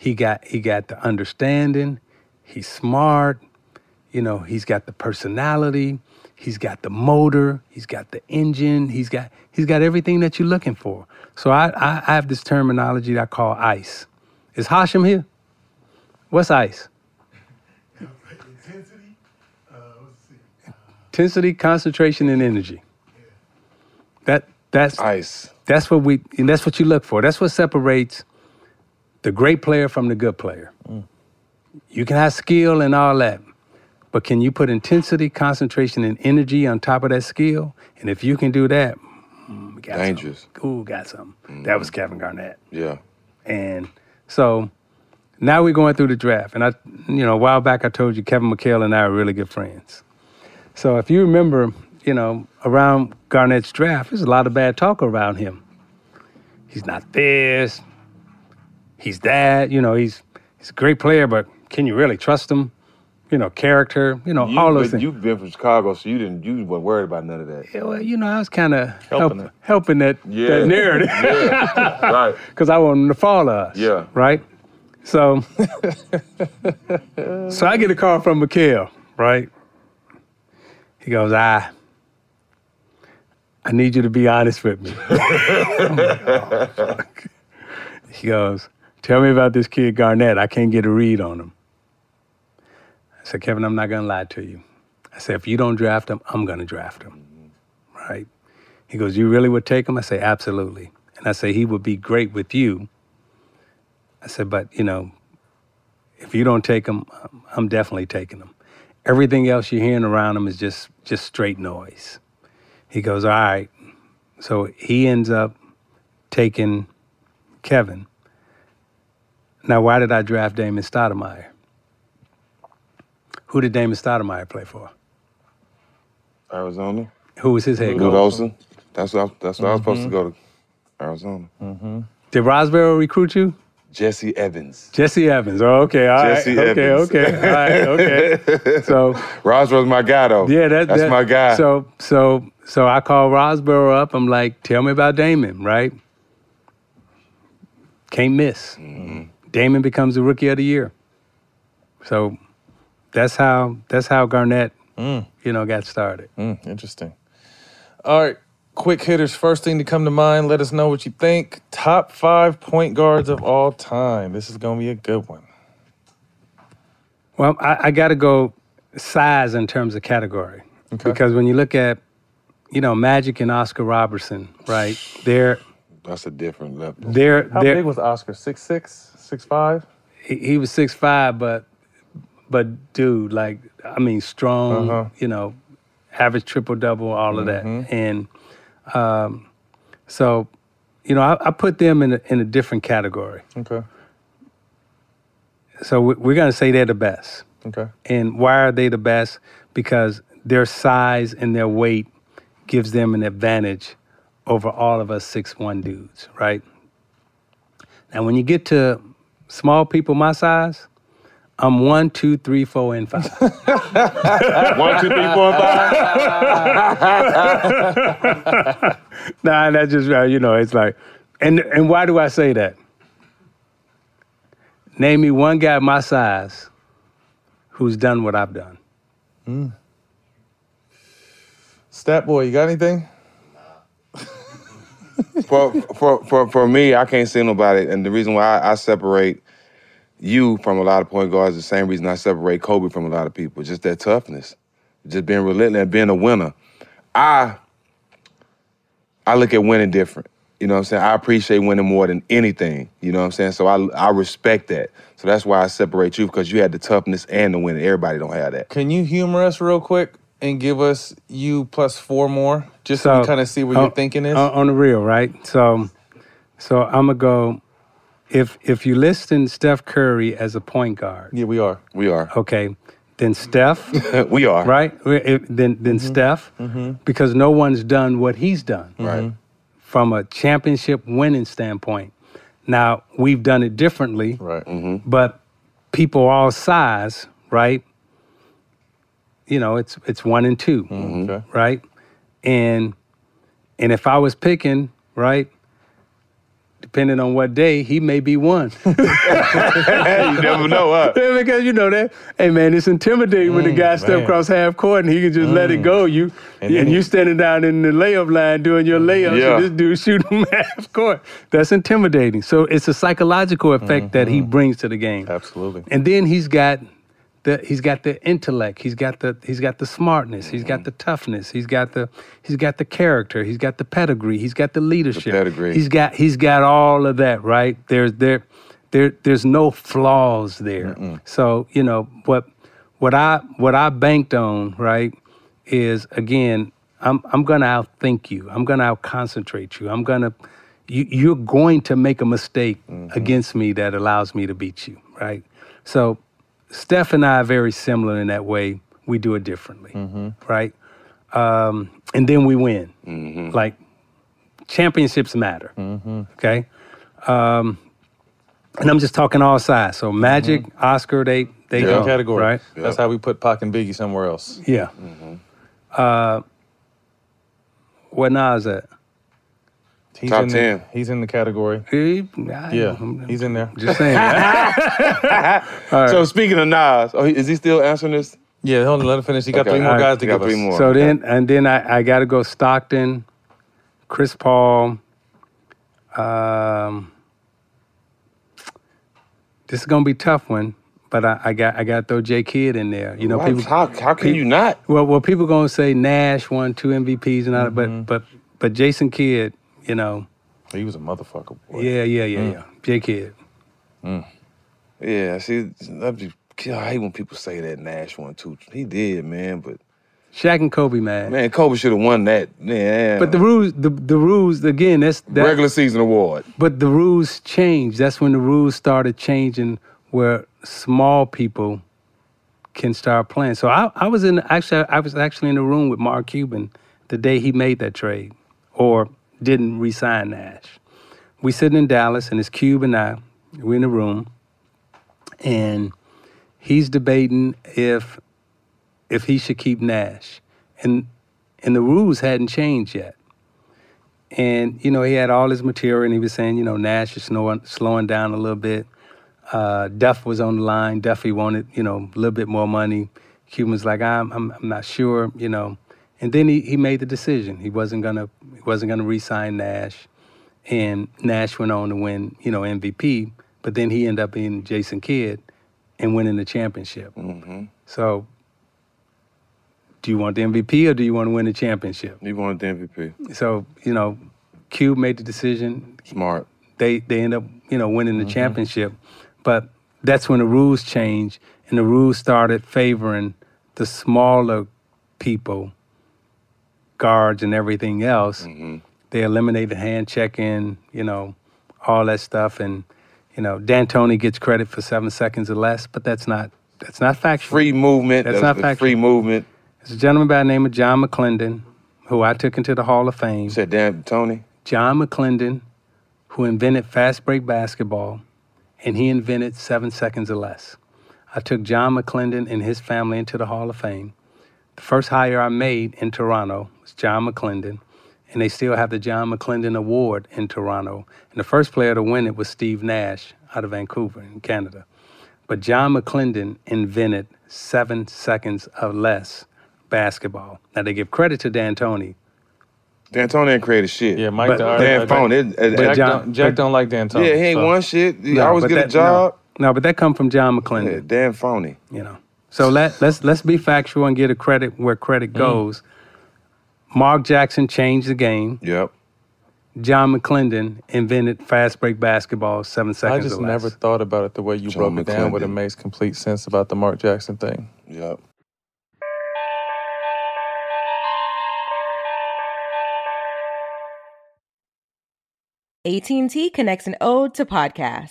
He got he got the understanding. He's smart. You know, he's got the personality. He's got the motor. He's got the engine. He's got he's got everything that you're looking for. So I I, I have this terminology that I call ICE. Is Hashem here? What's ICE? Intensity, uh, intensity, concentration, and energy. That that's ice. That's what we and that's what you look for. That's what separates the great player from the good player. You can have skill and all that, but can you put intensity, concentration, and energy on top of that skill? And if you can do that, mm, we got Dangerous. Something. Ooh, got something. That was Kevin Garnett. Yeah. And so now we're going through the draft. And I, you know, a while back I told you Kevin McHale and I are really good friends. So if you remember, you know, around Garnett's draft, there's a lot of bad talk around him. He's not this. He's that. You know, he's he's a great player, but can you really trust him? You know, character. You know, You- all those but things. You've been from Chicago, so you didn't you weren't worried about none of that. Yeah, well, you know, I was kind of Helping helping, helping that, Yeah. that narrative. Yeah. right. Because I want them to follow us. Yeah. Right? So, so I get a call from McHale, right? He goes, I, I need you to be honest with me. Like, "Oh, fuck." He goes, tell me about this kid Garnett. I can't get a read on him. I said, Kevin, I'm not going to lie to you. I said, if you don't draft him, I'm going to draft him. Right? He goes, you really would take him? I say, absolutely. And I say, he would be great with you. I said, but you know, if you don't take him, I'm definitely taking him. Everything else you're hearing around him is just just straight noise. He goes, all right. So he ends up taking Kevin. Now, why did I draft Damon Stoudamire? Who did Damon Stoudamire play for? Arizona. Who was his head Lute coach? Olson. That's what I, that's what I was supposed to Mhm. go to Arizona. Did Rosborough recruit you? Jesse Evans. Jesse Evans. Oh, okay. All right. Jesse okay. Evans. Okay. All right. Okay. So Roswell's my guy though. Yeah, that, that's that- my guy. So so so I call Rosborough up. I'm like, tell me about Damon, right? Can't miss. Mm-hmm. Damon becomes the rookie of the year. So that's how that's how Garnett, Mm. you know, got started. Mm, interesting. All right, quick hitters. First thing to come to mind. Let us know what you think. Top five point guards of all time. This is gonna be a good one. Well, I, I got to go size in terms of category because when you look at, you know, Magic and Oscar Robertson, right? They're That's a different level. they're How they're, big was Oscar? Six six, six five. he, he was six five, but but dude, like I mean, strong. Uh-huh. You know, average triple double, all of that, and um, so you know, I, I put them in a, in a different category. Okay. So we- we're gonna say they're the best. Okay. And why are they the best? Because their size and their weight gives them an advantage over all of us six one dudes, right? Now, when you get to small people my size, I'm one, two, three, four, and five. One, two, three, four, five. nah, that's just right. You know, it's like, and and why do I say that? Name me one guy my size who's done what I've done. Mm. Stat boy, you got anything? For, for for for me, I can't see nobody, and the reason why I, I separate you from a lot of point guards the same reason I separate Kobe from a lot of people. Just that toughness, just being relentless, and being a winner. I I look at winning different. You know what I'm saying? I appreciate winning more than anything. You know what I'm saying? So I I respect that. So that's why I separate you because you had the toughness and the winning. Everybody don't have that. Can you humor us real quick and give us you plus four more, just so, we kind of see what on- your thinking is? on, on the real, right? So, so I'm gonna go. If if you listing Steph Curry as a point guard, yeah, we are. We are. Okay, then Steph. we are right. If- eh, Then then mm-hmm. Steph, Mhm. because no one's done what he's done. Mm-hmm. Right. from a championship winning standpoint. Now we've done it differently, right? Mm-hmm. But people all size, right? You know, it's it's one and 2 mm-hmm. Okay. right? And and if I was picking, right, depending on what day, he may be one. you never know, huh? Yeah, because you know that. Hey man, it's intimidating when the mm, guy step across half court and he can just let it mm. go. You And and, you standing down in the layup line doing your layups, Yeah. and this dude shooting half court. That's intimidating. So it's a psychological effect that he mm-hmm. brings to the game. Absolutely. And then he's got the he's got the intellect. He's got the he's got the smartness. He's got mm-hmm. the toughness. He's got the he's got the character. He's got the pedigree. He's got the leadership. pedigree. He's got he's got all of that, right? There's there there there's no flaws there. So, you know, what what I what I banked on, right, is again, I'm I'm gonna outthink you. I'm gonna out concentrate you. I'm gonna you, you're going to make a mistake mm-hmm. against me that allows me to beat you, right? So Steph and I are very similar in that way. We do it differently, right? Um, and then we win. Like championships matter, okay? Um, and I'm just talking all sides. So Magic, Oscar, they they Different go, category. right? That's how we put Pac and Biggie somewhere else. Yeah. Uh, what now is that? He's Top in 10. The, he's in the category. He, Yeah, he's in there. Just saying. So speaking of Nas, oh, is he still answering this? Yeah, hold on, let him finish. He got Okay. three more All right, guys to he got give three us. more. So then, and then I, I got to go Stockton, Chris Paul. Um, this is gonna be a tough one, but I, I got I got to throw J Kidd in there. You know, What? people. how how can you not? Well, well, people gonna say Nash won two MVPs and all that, Mm-hmm. but but but Jason Kidd, you know, He was a motherfucker. Boy. yeah, yeah, yeah, Mm. yeah, J Kidd. Yeah, see, I, be, I hate when people say that Nash won two. He did, man, but Shaq and Kobe, man. man, Kobe should have won that. Yeah. But the rules, the the rules again. That's that, regular season award. But the rules changed. That's when the rules started changing, where small people can start playing. So I, I was in actually I was actually in the room with Mark Cuban the day he made that trade, or didn't re-sign Nash. We sitting in Dallas, and it's Cube and I. We're in the room, and he's debating if if he should keep Nash, and and the rules hadn't changed yet. And you know, he had all his material, and he was saying, you know, Nash is slowing, slowing down a little bit. Uh, Duff was on the line. Duffy wanted, you know, a little bit more money. Cuban was like, I'm, I'm, I'm not sure, you know. And then he, he made the decision. He wasn't gonna, he wasn't gonna re-sign Nash, and Nash went on to win, you know, MVP. But then he ended up being Jason Kidd and winning the championship. Mm-hmm. So, do you want the MVP or do you want to win the championship? He wanted the MVP. So, you know, Cube made the decision. Smart. They they end up, you know, winning the mm-hmm. championship. But that's when the rules changed and the rules started favoring the smaller people, guards and everything else. Mm-hmm. They eliminated hand checking, you know, all that stuff and you know, D'Antoni gets credit for seven seconds or less, but that's not that's not factual. Free movement. That's That's not factual. free movement. There's a gentleman by the name of John McClendon, who I took into the Hall of Fame. You said Dan Tony. John McClendon, who invented fast break basketball, and he invented seven seconds or less. I took John McClendon and his family into the Hall of Fame. The first hire I made in Toronto was John McClendon, and they still have the John McClendon Award in Toronto. And the first player to win it was Steve Nash out of Vancouver in Canada. But John McClendon invented seven seconds or less basketball. Now they give credit to D'Antoni. D'Antoni ain't created shit. Yeah, Mike. But- the- Dan uh, Phone. It, it, Jack, John- don't, Jack but- don't like D'Antoni. yeah, he ain't so- won shit. He No, always but get that- a job. No, but that come from John McClendon. Yeah, Dan Phony. you know. So let let's let's be factual and get a credit where credit mm-hmm. goes. Mark Jackson changed the game. Yep. John McClendon invented fast break basketball seven seconds. I just or less. never thought about it the way you John broke it down, but it McClendon. makes complete sense about the Mark Jackson thing. Yep. AT&T connects an ode to podcast.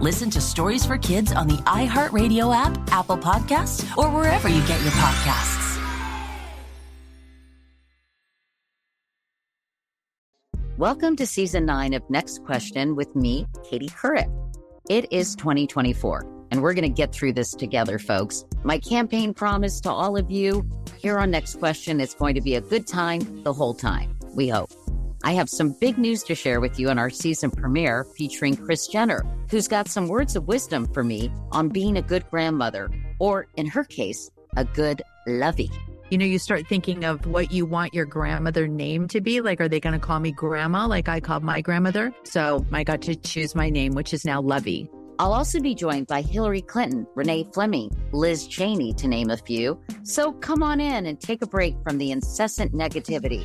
Listen to Stories for Kids on the iHeartRadio app, Apple Podcasts, or wherever you get your podcasts. Welcome to season nine of Next Question with me, Katie Couric. It is 2024, and we're going to get through this together, folks. My campaign promise to all of you here on Next Question is going to be a good time the whole time, we hope. I have some big news to share with you in our season premiere featuring Kris Jenner, who's got some words of wisdom for me on being a good grandmother, or in her case, a good lovey. You know, you start thinking of what you want your grandmother name to be. Like, are they going to call me grandma like I called my grandmother? So I got to choose my name, which is now Lovey. I'll also be joined by Hillary Clinton, Renee Fleming, Liz Cheney, to name a few. So come on in and take a break from the incessant negativity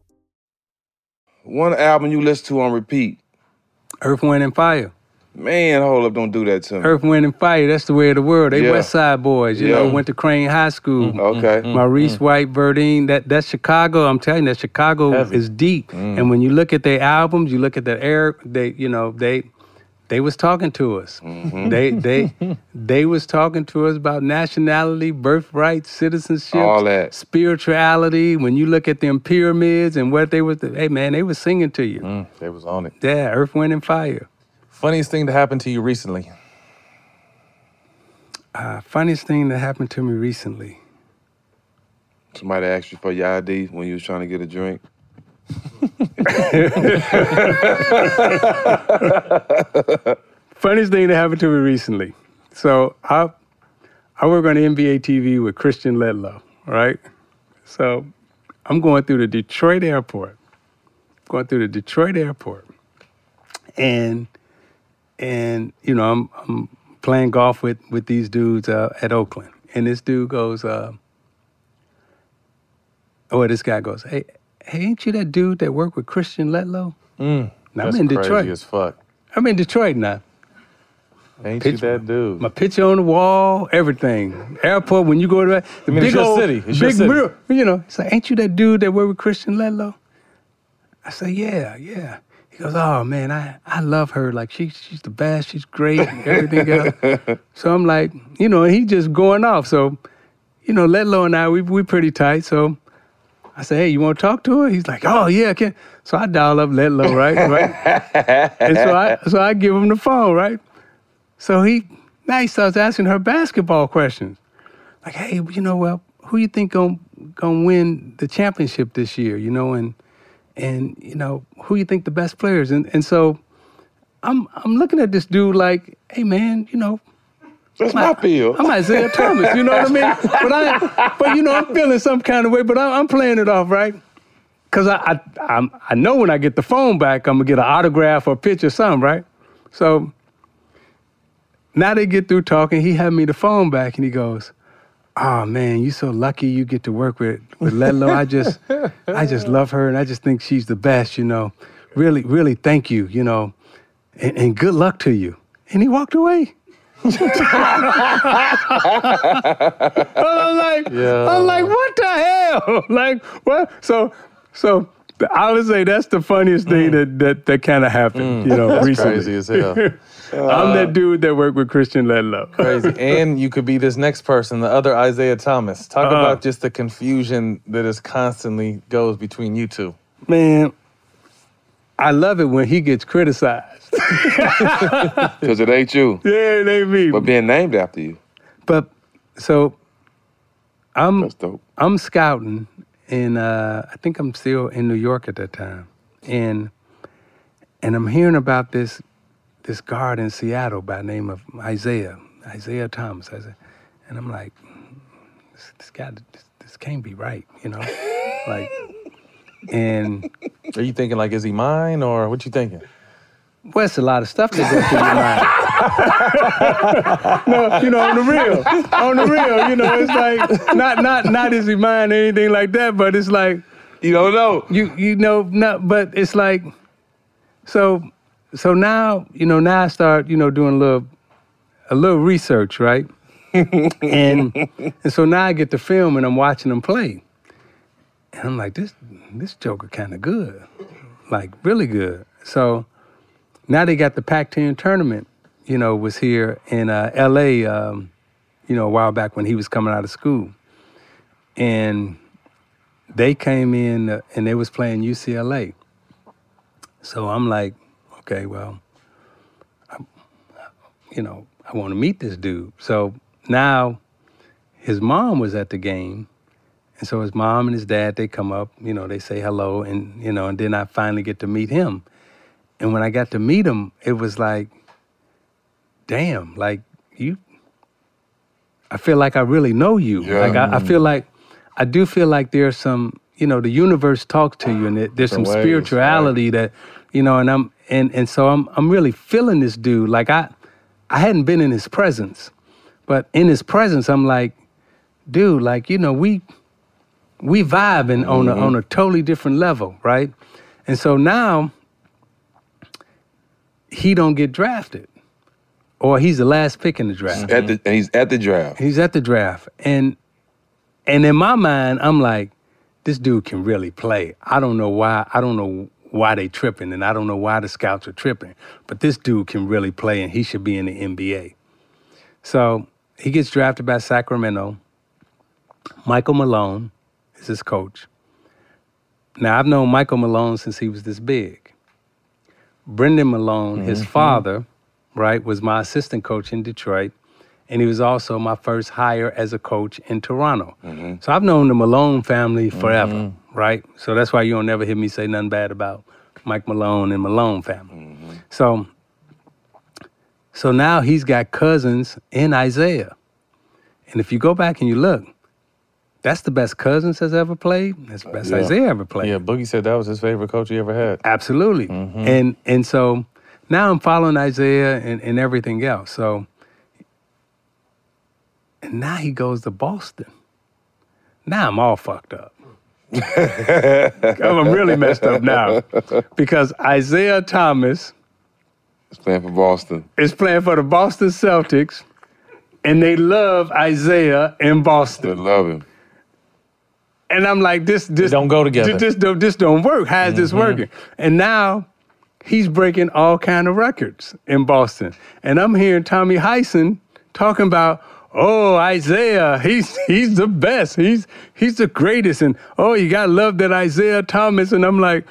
One album you listen to on repeat. Earth, Wind, and Fire. Man, hold up, don't do that to me. Earth, Wind, and Fire. That's the way of the world. They Yeah. West Side boys. You Yeah. know, went to Crane High School. Mm-hmm. Okay. Mm-hmm. Maurice mm-hmm. White, Verdine. That that's Chicago. I'm telling you, that Chicago Heavy. is deep. Mm. And when you look at their albums, you look at the air. They, you know, they they was talking to us. Mm-hmm. They they they was talking to us about nationality, birthright, citizenship, All that. spirituality. When you look at them pyramids and what they was, hey man, they was singing to you. Mm, they was on it. Yeah, Earth, Wind, and Fire. Funniest thing to happen to you recently? Uh, funniest thing that happened to me recently. Somebody asked you for your ID when you was trying to get a drink. Funniest thing that happened to me recently. So I I work on NBA TV with Kristen Ledlow, right? So I'm going through the Detroit airport. Going through the Detroit airport. And and you know, I'm I'm playing golf with with these dudes uh, at Oakland. And this dude goes, uh, oh, this guy goes, hey, hey, ain't you that dude that worked with Kristen Ledlow? Mm, Now, I'm in crazy Detroit. as fuck. I'm in Detroit now. Ain't you that dude? My picture on the wall, everything. Airport, when you go to that, the I mean, big old, city. It's big mirror. You know, it's like, ain't you that dude that worked with Kristen Ledlow? I say, yeah, yeah. He goes, oh man, I, I love her. Like she she's the best. She's great. and Everything else. so I'm like, you know, he just going off. So, you know, Ledlow and I, we we pretty tight. So I say, hey, you want to talk to her? He's like, oh yeah, can. So I dial up Ledlow, right, right. and so I so I give him the phone, right. So he now he starts asking her basketball questions, like, hey, you know, well, who you think gonna gonna win the championship this year? You know, and and you know, who you think the best players? And and so I'm I'm looking at this dude like, hey man, you know. That's my field. I'm Isiah Thomas, you know what I mean? But I, but you know, I'm feeling some kind of way. But I, I'm playing it off, right? Cause I, I I'm, I know when I get the phone back, I'm gonna get an autograph or a picture, or something, right? So now they get through talking. He had me the phone back, and he goes, "Oh man, you so lucky you get to work with with Ledlow. I just I just love her, and I just think she's the best. You know, really, really, thank you. You know, and, and good luck to you." And he walked away. I'm like, I'm like, what the hell? like, what? So, so I would say that's the funniest thing mm. that that that kind of happened. Mm. You know, That's recently. crazy as hell. Uh, I'm that dude that worked with Kristen Ledlow. Crazy. And you could be this next person, the other Isaiah Thomas. Talk Uh-huh. about just the confusion that is constantly goes between you two. Man, I love it when he gets criticized. Because it ain't you. Yeah, it ain't me. But being named after you. But so I'm I'm scouting and uh, I think I'm still in New York at that time. And and I'm hearing about this this guard in Seattle by the name of Isaiah, Isaiah Thomas. Isaiah. And I'm like, this, this guy this, this can't be right, you know? like and Are you thinking like, is he mine or what you thinking? Well, it's a lot of stuff that goes through your mind. no, you know, on the real, on the real, you know, it's like not not not is he mine or anything like that, but it's like you don't know. You you know, not, but it's like so so now you know now I start you know doing a little a little research, right? and and so now I get the film and I'm watching them play, and I'm like this this Joker kind of good, like really good. So now they got the Pac-10 tournament, you know, was here in uh, L.A. Um, you know, a while back when he was coming out of school, and they came in uh, and they was playing UCLA. So I'm like, okay, well, I, you know, I want to meet this dude. So now his mom was at the game. And so his mom and his dad, they come up, you know, they say hello, and you know, and then I finally get to meet him. And when I got to meet him, it was like, damn, like you I feel like I really know you. Yeah. Like I, I mm. feel like I do feel like there's some, you know, the universe talks to you and it, there's some Some ways, spirituality that, you know, and I'm and and so I'm I'm really feeling this dude. Like I I hadn't been in his presence. But in his presence, I'm like, dude, like, you know, we we vibing on a mm-hmm. on a totally different level, right? And so now he don't get drafted. Or he's the last pick in the draft. At the, and he's at the draft. He's at the draft. And and in my mind, I'm like, this dude can really play. I don't know why. I don't know why they tripping, and I don't know why the scouts are tripping. But this dude can really play, and he should be in the NBA. So he gets drafted by Sacramento. Michael Malone is his coach. Now I've known Michael Malone since he was this big. Brendan Malone, his Mhm. father, right, was my assistant coach in Detroit, and he was also my first hire as a coach in Toronto. Mm-hmm. So I've known the Malone family forever, mm-hmm. right? So that's why you don't never hear me say nothing bad about Mike Malone and Malone family. Mm-hmm. So so now he's got Cousins in Isaiah. And if you go back and you look, that's the best Cousins has ever played. That's the best Yeah. Isaiah ever played. Yeah, Boogie said that was his favorite coach he ever had. Absolutely. Mhm. And and so now I'm following Isaiah and, and everything else. So and now he goes to Boston. Now I'm all fucked up. I'm really messed up now. Because Isaiah Thomas is playing for Boston. is playing for the Boston Celtics, and they love Isaiah in Boston. They love him. And I'm like, this, this don't go together. This, this, don't- this don't work. How is this mm-hmm. working? And now he's breaking all kind of records in Boston. And I'm hearing Tommy Heinsohn talking about, oh, Isaiah, he's he's the best. He's he's the greatest. And oh, you gotta love that Isaiah Thomas. And I'm like,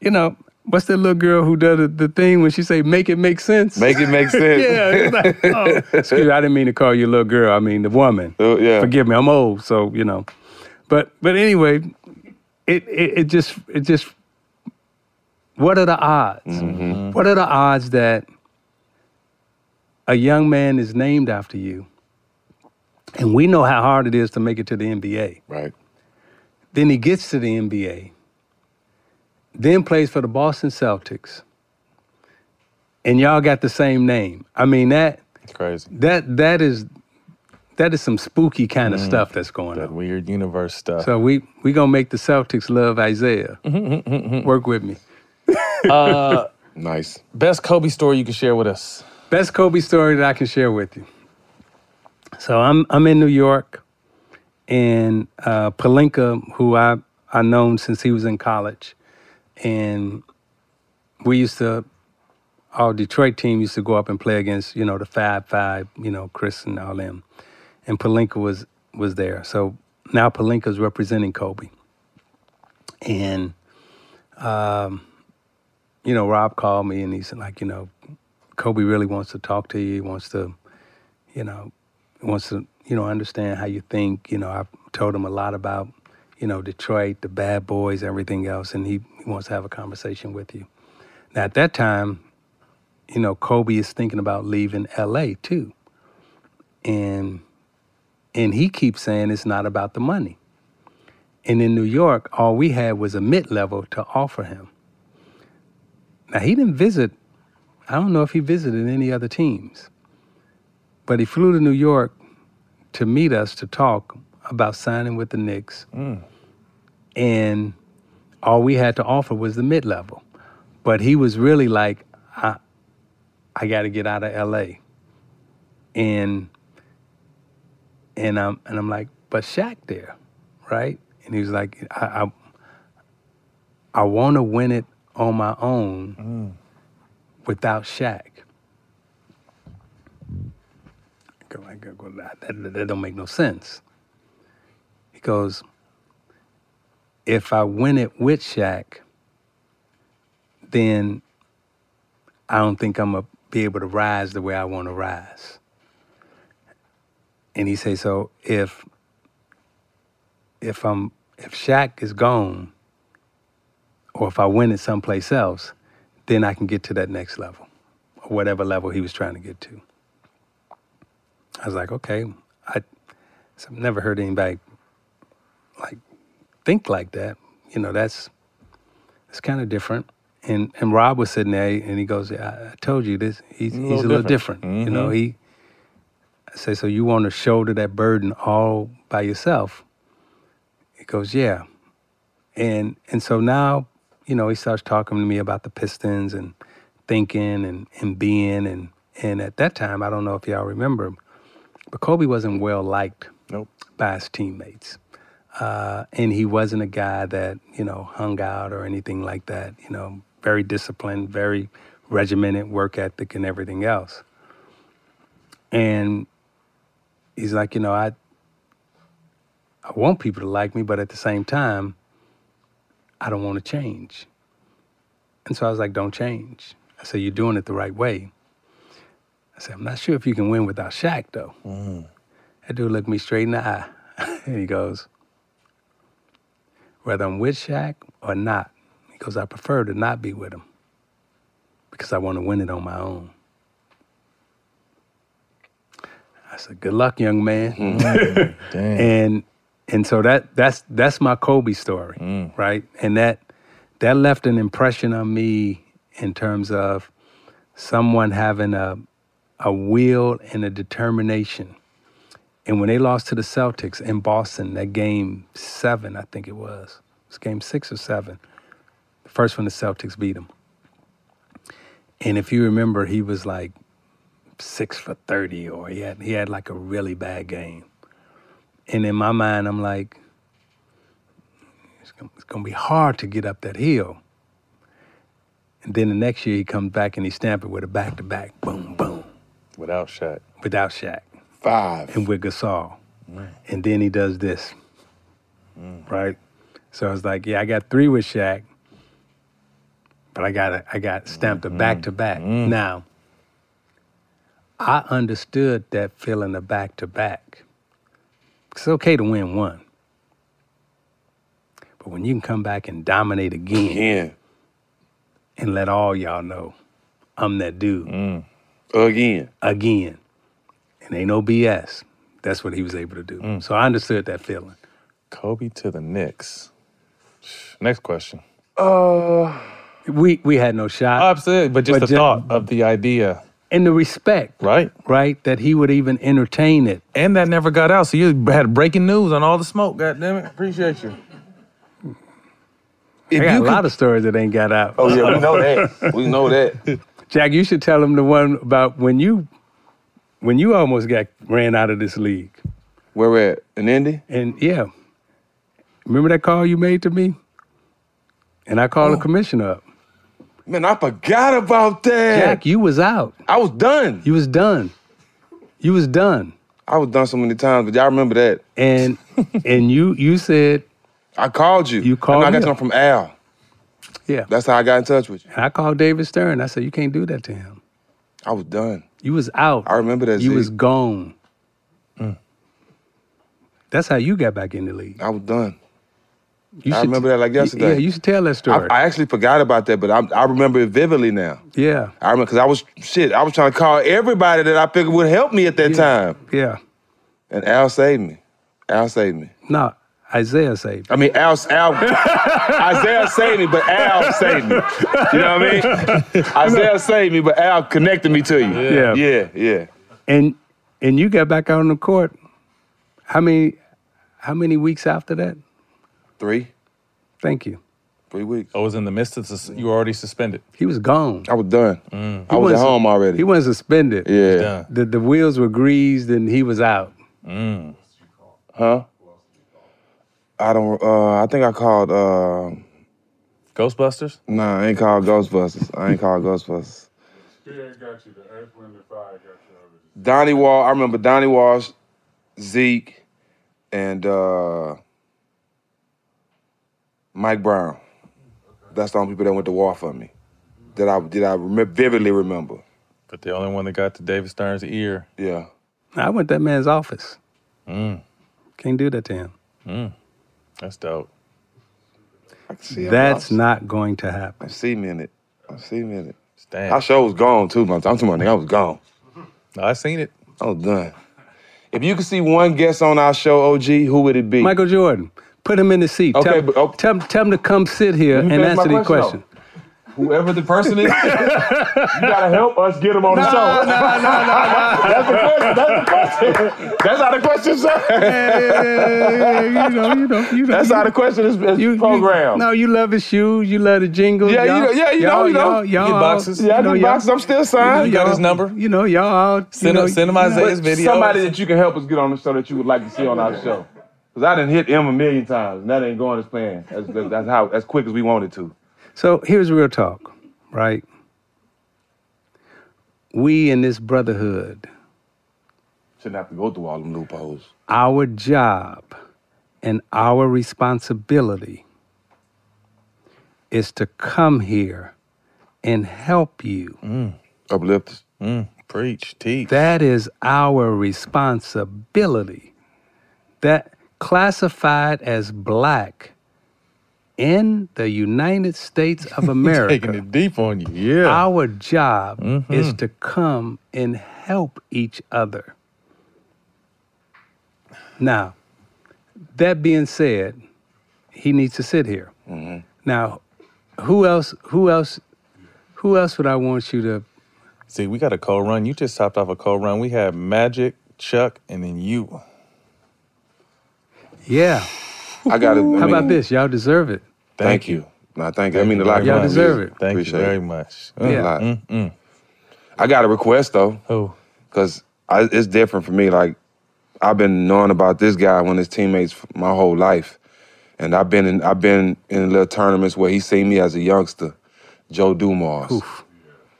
you know, what's that little girl who does the, the thing when she say make it make sense? Make it make sense. yeah. Like, oh, excuse me, I didn't mean to call you a little girl. I mean the woman. Oh, yeah. Forgive me, I'm old, so you know. But but anyway, it it, it just it just what are the odds? Mm-hmm. What are the odds that a young man is named after you? And we know how hard it is to make it to the NBA. Right. Then he gets to the NBA then plays for the Boston Celtics, and y'all got the same name. I mean that It's crazy. that that is that is some spooky kind of Mm. stuff that's going That on. weird universe stuff. So we we gonna make the Celtics love Isaiah. Work with me. uh, nice. Best Kobe story you can share with us. Best Kobe story that I can share with you. So I'm I'm in New York, and uh, Pelinka, who I I known since he was in college, and we used to our Detroit team used to go up and play against you know the Fab Five, you know Chris and all them, and Pelinka was was there. So now Pelinka's representing Kobe, and um, you know Rob called me and he said like you know Kobe really wants to talk to you. He wants to, you know, wants to, you know, understand how you think. You know, I told him a lot about, you know, Detroit, the bad boys, everything else, and he, he wants to have a conversation with you. Now, at that time, you know, Kobe is thinking about leaving L.A. too, and and he keeps saying it's not about the money. And in New York, all we had was a mid level to offer him. Now he didn't visit I don't know if he visited any other teams, but he flew to New York to meet us to talk about signing with the Knicks. Mm. And all we had to offer was the mid level. But he was really like, I, I got to get out of LA. And and I'm and I'm like, but Shaq there, right? And he was like, I I, I want to win it on my own mm. without Shaq. Go- go- that, that don't make no sense. He goes, if I win it with Shaq, then I don't think I'm gonna be able to rise the way I want to rise. And he say, so if if I'm if Shaq is gone, or if I win it someplace else, then I can get to that next level, or whatever level he was trying to get to. I was like, okay, I, I've never heard anybody like think like that. You know, that's it's kind of different. And and Rob was sitting there, and he goes, I, I told you this. He's, A he's little a little different. different. You know, Mhm. he. I say, so you want to shoulder that burden all by yourself? He goes, yeah. And and so now, you know, he starts talking to me about the Pistons and thinking and, and being and and at that time, I don't know if y'all remember, but Kobe wasn't well liked nope. by his teammates. Uh, and he wasn't a guy that, you know, hung out or anything like that, you know, very disciplined, very regimented work ethic and everything else. And he's like, you know, I I want people to like me, but at the same time, I don't want to change. And so I was like, don't change. I said, you're doing it the right way. I said, I'm not sure if you can win without Shaq, though. Mm. That dude looked me straight in the eye. and he goes, whether I'm with Shaq or not, he goes, I prefer to not be with him because I want to win it on my own. I said, good luck, young man. Mm-hmm. and and so that that's that's my Kobe story, mm. right? And that that left an impression on me in terms of someone having a a will and a determination. And when they lost to the Celtics in Boston, that game seven, I think it was, it was game six or seven. The first one the Celtics beat them. And if you remember, he was like six for thirty, or he had he had like a really bad game. And in my mind, I'm like, it's gonna, it's gonna be hard to get up that hill. And then the next year he comes back and he stamp it with a back to back, boom, boom, Without Shaq. without Shaq. Five. And with Gasol. And then he does this. Mm. Right? So I was like, yeah, I got three with Shaq, but I got I got stamped a back to back. Now, I understood that feeling of back to back. It's okay to win one. But when you can come back and dominate again, Again. and let all y'all know I'm that dude. Again. Again. And ain't no BS. That's what he was able to do. So I understood that feeling. Kobe to the Knicks. Next question. Uh, we we had no shot. Absolutely, but just the ju- thought of the idea. And the respect, right, right, that he would even entertain it. And that never got out. So you had breaking news on all the smoke. God damn it. Appreciate you. If I got a lot of stories that ain't got out. Oh yeah, we know that. We know that. Jack, you should tell him the one about when you when you almost got ran out of this league. Where we at? In Indy? And yeah. Remember that call you made to me? And I called the oh. commissioner up. Man, I forgot about that. Jack, you was out. I was done. You was done. You was done. I was done so many times, but y'all remember that. And and you you said I called you. You called and I got me something from Al. Yeah. That's how I got in touch with you. And I called David Stern. I said, you can't do that to him. I was done. You was out. I remember that. You Z. was gone. Mm. That's how you got back in the league. I was done. You I should- remember that like yesterday. Yeah, you should tell that I, story. I actually forgot about that, but I, I remember it vividly now. yeah, I remember because I was shit. I was trying to call everybody that I figured would help me at that time, yeah. and Al saved me. Al saved me. No, Isiah saved. Me. I mean, Al, Al Isiah saved me, but Al saved me. You know what I mean? Isiah saved me, but Al connected me to you. Yeah. yeah, yeah. And and you got back out on the court. How many how many weeks after that? Three. Thank you. Three weeks. I was in the midst of sus- you were already suspended. He was gone. I was done. He I was at wasn't- home already. He wasn't suspended. Yeah. Done. The the wheels were greased and he was out. Mm. Huh? I don't. Uh, I think I called. Uh, Ghostbusters. nah, I ain't called Ghostbusters. I ain't called Ghostbusters. Donnie Wall. I remember Donnie Walsh, Zeke, and uh, Mike Brown. That's the only people that went to war for me. That I did I remember, vividly remember. But the only one that got to David Stern's ear. Yeah. I went to that man's office. Mm. Can't do that to him. Mm. That's dope. I can see him. That's not going to happen. I see me in it. I see me in it. Damn. I sure was gone too, man. I'm talking about nigga, I was gone. No, I seen it. I was done. If you could see one guest on our show, OG, who would it be? Michael Jordan. Put him in the seat. Okay, tell, but- oh. tell, tell him to come sit here Let and answer the question, question. Whoever the person is, you gotta help us get him on the show. no, no, no, no. That's the question. That's the question. That's how the question, sir. you know, you know, you know. That's how the question is, is programmed. No, you love his shoes. You love the jingles. Yeah, you y'all, know- yeah, you know, y'all, you know. Y'all, y'all, Get boxes. Yeah, I you know, do y'all- boxes. I'm still signed. You got y'all- his number? You know, y'all all. you Send know, him, send him you know, video. Somebody that you can help us get on the show that you would like to see on our show. Because I didn't hit him a million times, and that ain't going as planned. That's, that's how as quick as we wanted to. So here's real talk, right? We in this brotherhood, Shouldn't have to go through all them loopholes. our job and our responsibility is to come here and help you. Uplift us. Mm. Preach, teach. That is our responsibility. That classified as black in the United States of America. Taking it deep on you. Yeah. Our job Mhm. is to come and help each other. Now, that being said, he needs to sit here. Mm-hmm. Now, who else? Who else? Who else would I want you to? See, we got a co run. You just topped off a co run. We have Magic, Chuck, and then you. Yeah. I got it. How about this? Y'all deserve it. Thank, you. No, thank you. I mean a lot. Y'all deserve it. Thank Appreciate you very it. much. Means Yeah. a lot. Mm-mm. I got a request though. Who? Because it's different for me. Like I've been knowing about this guy when his teammates my whole life, and I've been in I've been in little tournaments where he seen me as a youngster. Joe Dumars.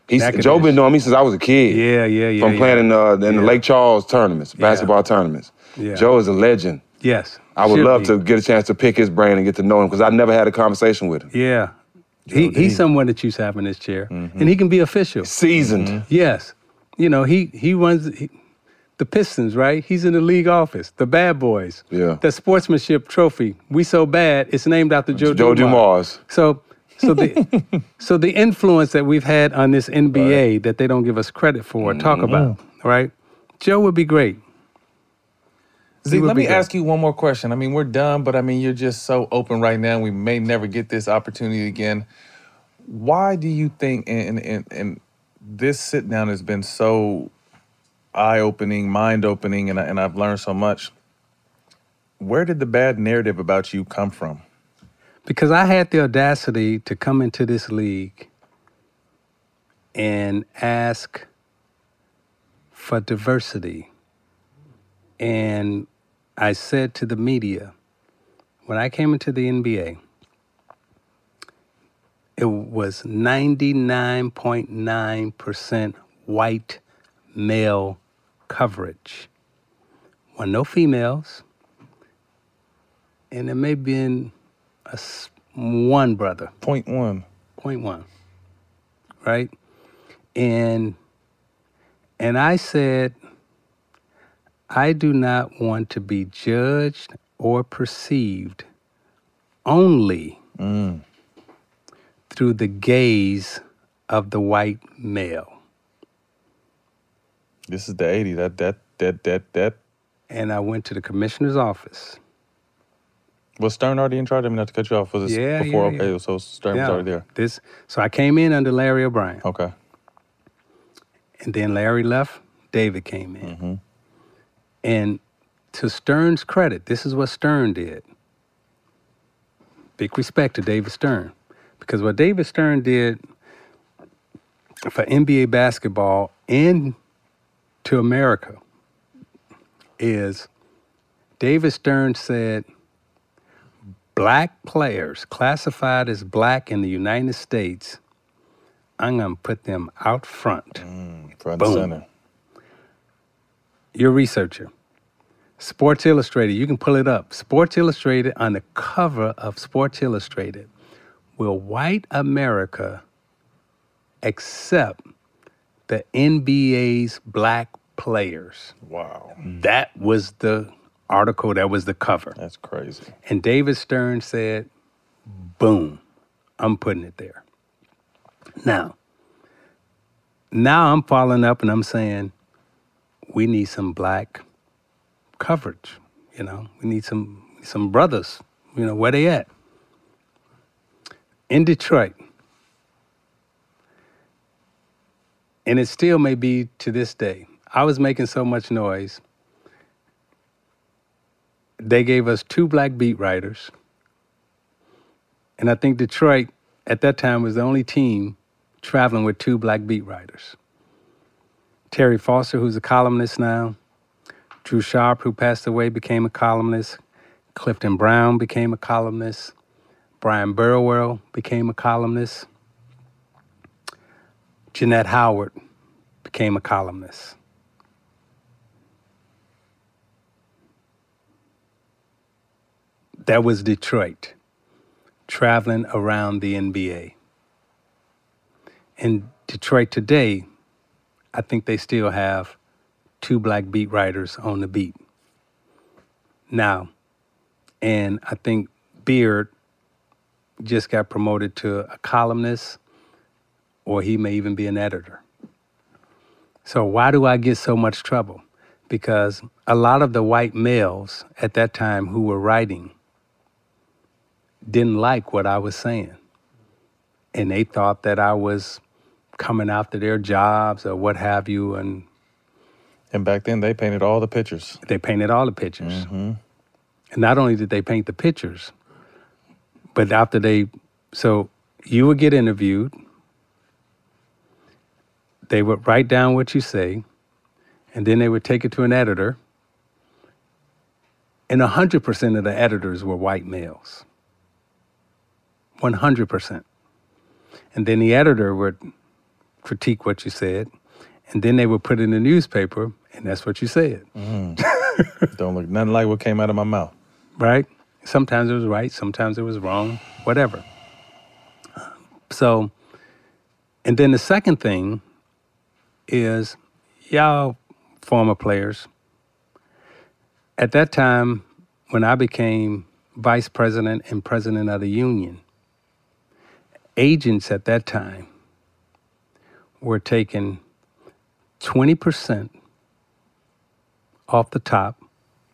He's Joe been knowing me since I was a kid. Yeah, yeah, yeah. From yeah. playing in, uh, in the Lake Charles tournaments, Yeah. basketball tournaments. Yeah. Joe is a legend. Yes. I would love be. to get a chance to pick his brain and get to know him because I never had a conversation with him. Yeah. He, he's someone that you have in this chair, Mm-hmm. and he can be official. Seasoned. Yes. You know, he he runs he, the Pistons, right? He's in the league office. The Bad Boys. Yeah. The sportsmanship trophy. We so bad, it's named after Joe, Joe Dumars. So so the so the influence that we've had on this NBA that they don't give us credit for, or talk Mm-hmm. about, right? Joe would be great. Z, let me good. ask you one more question. I mean, we're done, but I mean, you're just so open right now. We may never get this opportunity again. Why do you think, and, and, and this sit down has been so eye opening, mind opening, and, I, and I've learned so much. Where did the bad narrative about you come from? Because I had the audacity to come into this league and ask for diversity. And I said to the media, when I came into the NBA, it was 99.9% white male coverage. Well, no females. And there may have been a one brother. Point one. Point one. Right? And and I said, I do not want to be judged or perceived only mm. through the gaze of the white male. This is the 80. That, that, that, that, that. And I went to the commissioner's office. Was Stern already in charge? I mean, not to cut you off. Was this Yeah, before? yeah, okay, yeah. so Stern was already there. This so I came in under Larry O'Brien. Okay. And then Larry left, David came in. Mm-hmm. And to Stern's credit, this is what Stern did. Big respect to David Stern. Because what David Stern did for NBA basketball and to America is David Stern said black players classified as black in the United States, I'm going to put them out front. Mm, front Boom. center. You're a researcher. Sports Illustrated, you can pull it up. Sports Illustrated, on the cover of Sports Illustrated, will white America accept the NBA's black players? Wow. That was the article, that was the cover. That's crazy. And David Stern said, boom, I'm putting it there. Now, now I'm following up and I'm saying, we need some black coverage. You know, we need some some brothers. You know, where they at? In Detroit. And it still may be to this day. I was making so much noise. They gave us two black beat writers. And I think Detroit at that time was the only team traveling with two black beat writers. Terry Foster, who's a columnist now, Drew Sharp, who passed away, became a columnist. Clifton Brown became a columnist. Bryan Burwell became a columnist. Johnette Howard became a columnist. That was Detroit, traveling around the NBA. In Detroit today, I think they still have two black beat writers on the beat. Now, and I think Beard just got promoted to a columnist, or he may even be an editor. So, why do I get so much trouble? Because a lot of the white males at that time who were writing didn't like what I was saying. And they thought that I was coming after their jobs or what have you. And And back then, they painted all the pictures. they painted all the pictures. Mm-hmm. And not only did they paint the pictures, but after they, so you would get interviewed, they would write down what you say, and then they would take it to an editor. And 100% of the editors were white males. 100%. And then the editor would critique what you said, and then they would put it in the newspaper, and that's what you said. Mm. Don't look nothing like what came out of my mouth. right? Sometimes it was right, sometimes it was wrong, whatever. So, and then the second thing is, y'all former players, at that time, when I became vice president and president of the union, agents at that time were taking 20% off the top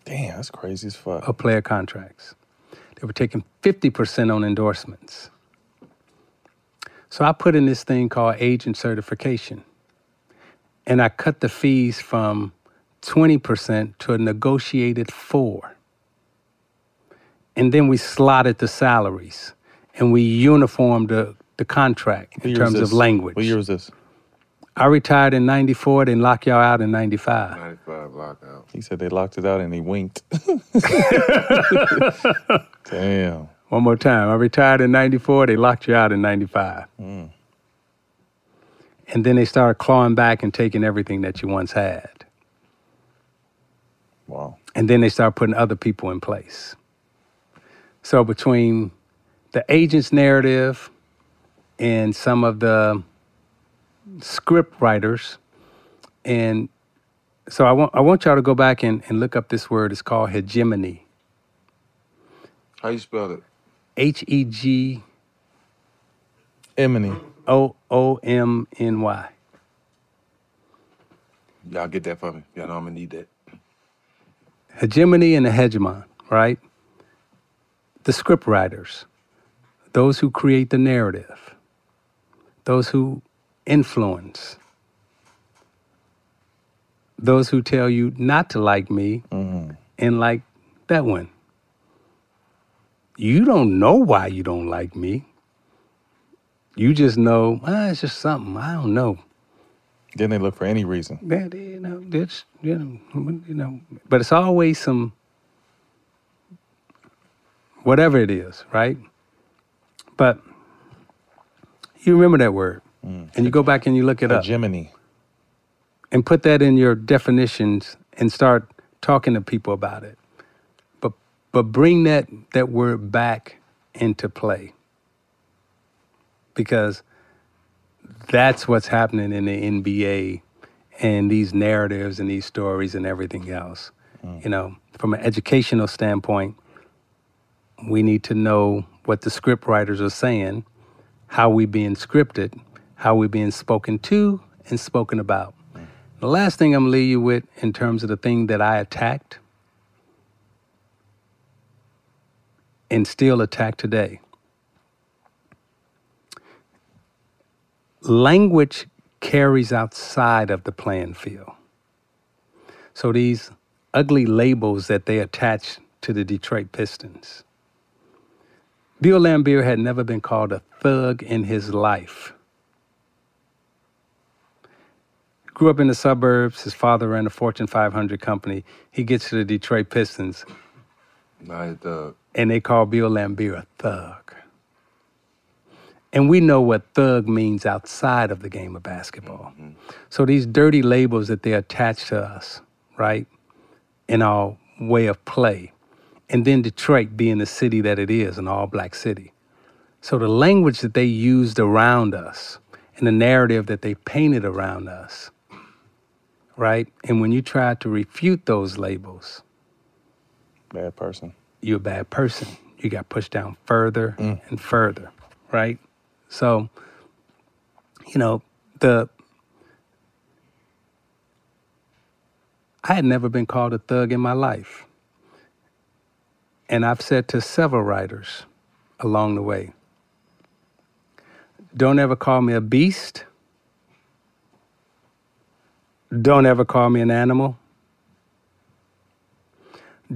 Damn, that's crazy as fuck. of player contracts. They were taking 50% on endorsements. So I put in this thing called agent certification. And I cut the fees from 20% to a negotiated 4. And then we slotted the salaries and we uniformed the, the contract What in terms of language. What year was this? I retired in 94, then locked y'all out in 95. 95 lockout. He said they locked it out and he winked. Damn. One more time. I retired in 94, they locked you out in 95. Mm. And then they started clawing back and taking everything that you once had. Wow. And then they started putting other people in place. So between the agent's narrative and some of the script writers, and so I want I want y'all to go back and, and look up this word. It's called hegemony. How you spell it? H E G. O O M N Y. Y'all get that for me. Y'all know I'm gonna need that. hegemony and the hegemon, right? The script writers, those who create the narrative, those who influence, those who tell you not to like me and like that one. You don't know why you don't like me. You just know, ah, it's just something. I don't know. Then they look for any reason. That you know, that's you know, you know, but it's always some whatever it is, right? But you remember that word, and you go back and you look it up, Hegemony. and put that in your definitions, and start talking to people about it. But but bring that that word back into play, because that's what's happening in the NBA and these narratives and these stories and everything else. Mm. You know, from an educational standpoint, we need to know what the script writers are saying, how we being scripted, how we're being spoken to and spoken about. The last thing I'm gonna leave you with in terms of the thing that I attacked and still attack today. Language carries outside of the playing field. So these ugly labels that they attach to the Detroit Pistons. Bill Laimbeer had never been called a thug in his life. Grew up in the suburbs. His father ran a Fortune 500 company. He gets to the Detroit Pistons, Nice thug. and they call Bill Laimbeer a thug. And we know what thug means outside of the game of basketball. Mm-hmm. So these dirty labels that they attach to us, right, in our way of play, and then Detroit being the city that it is, an all black city. So the language that they used around us and the narrative that they painted around us, right? And when you try to refute those labels, Bad person. you're a bad person. You got pushed down further mm. and further, right? So, you know, the I had never been called a thug in my life. And I've said to several writers along the way, don't ever call me a beast. Don't ever call me an animal.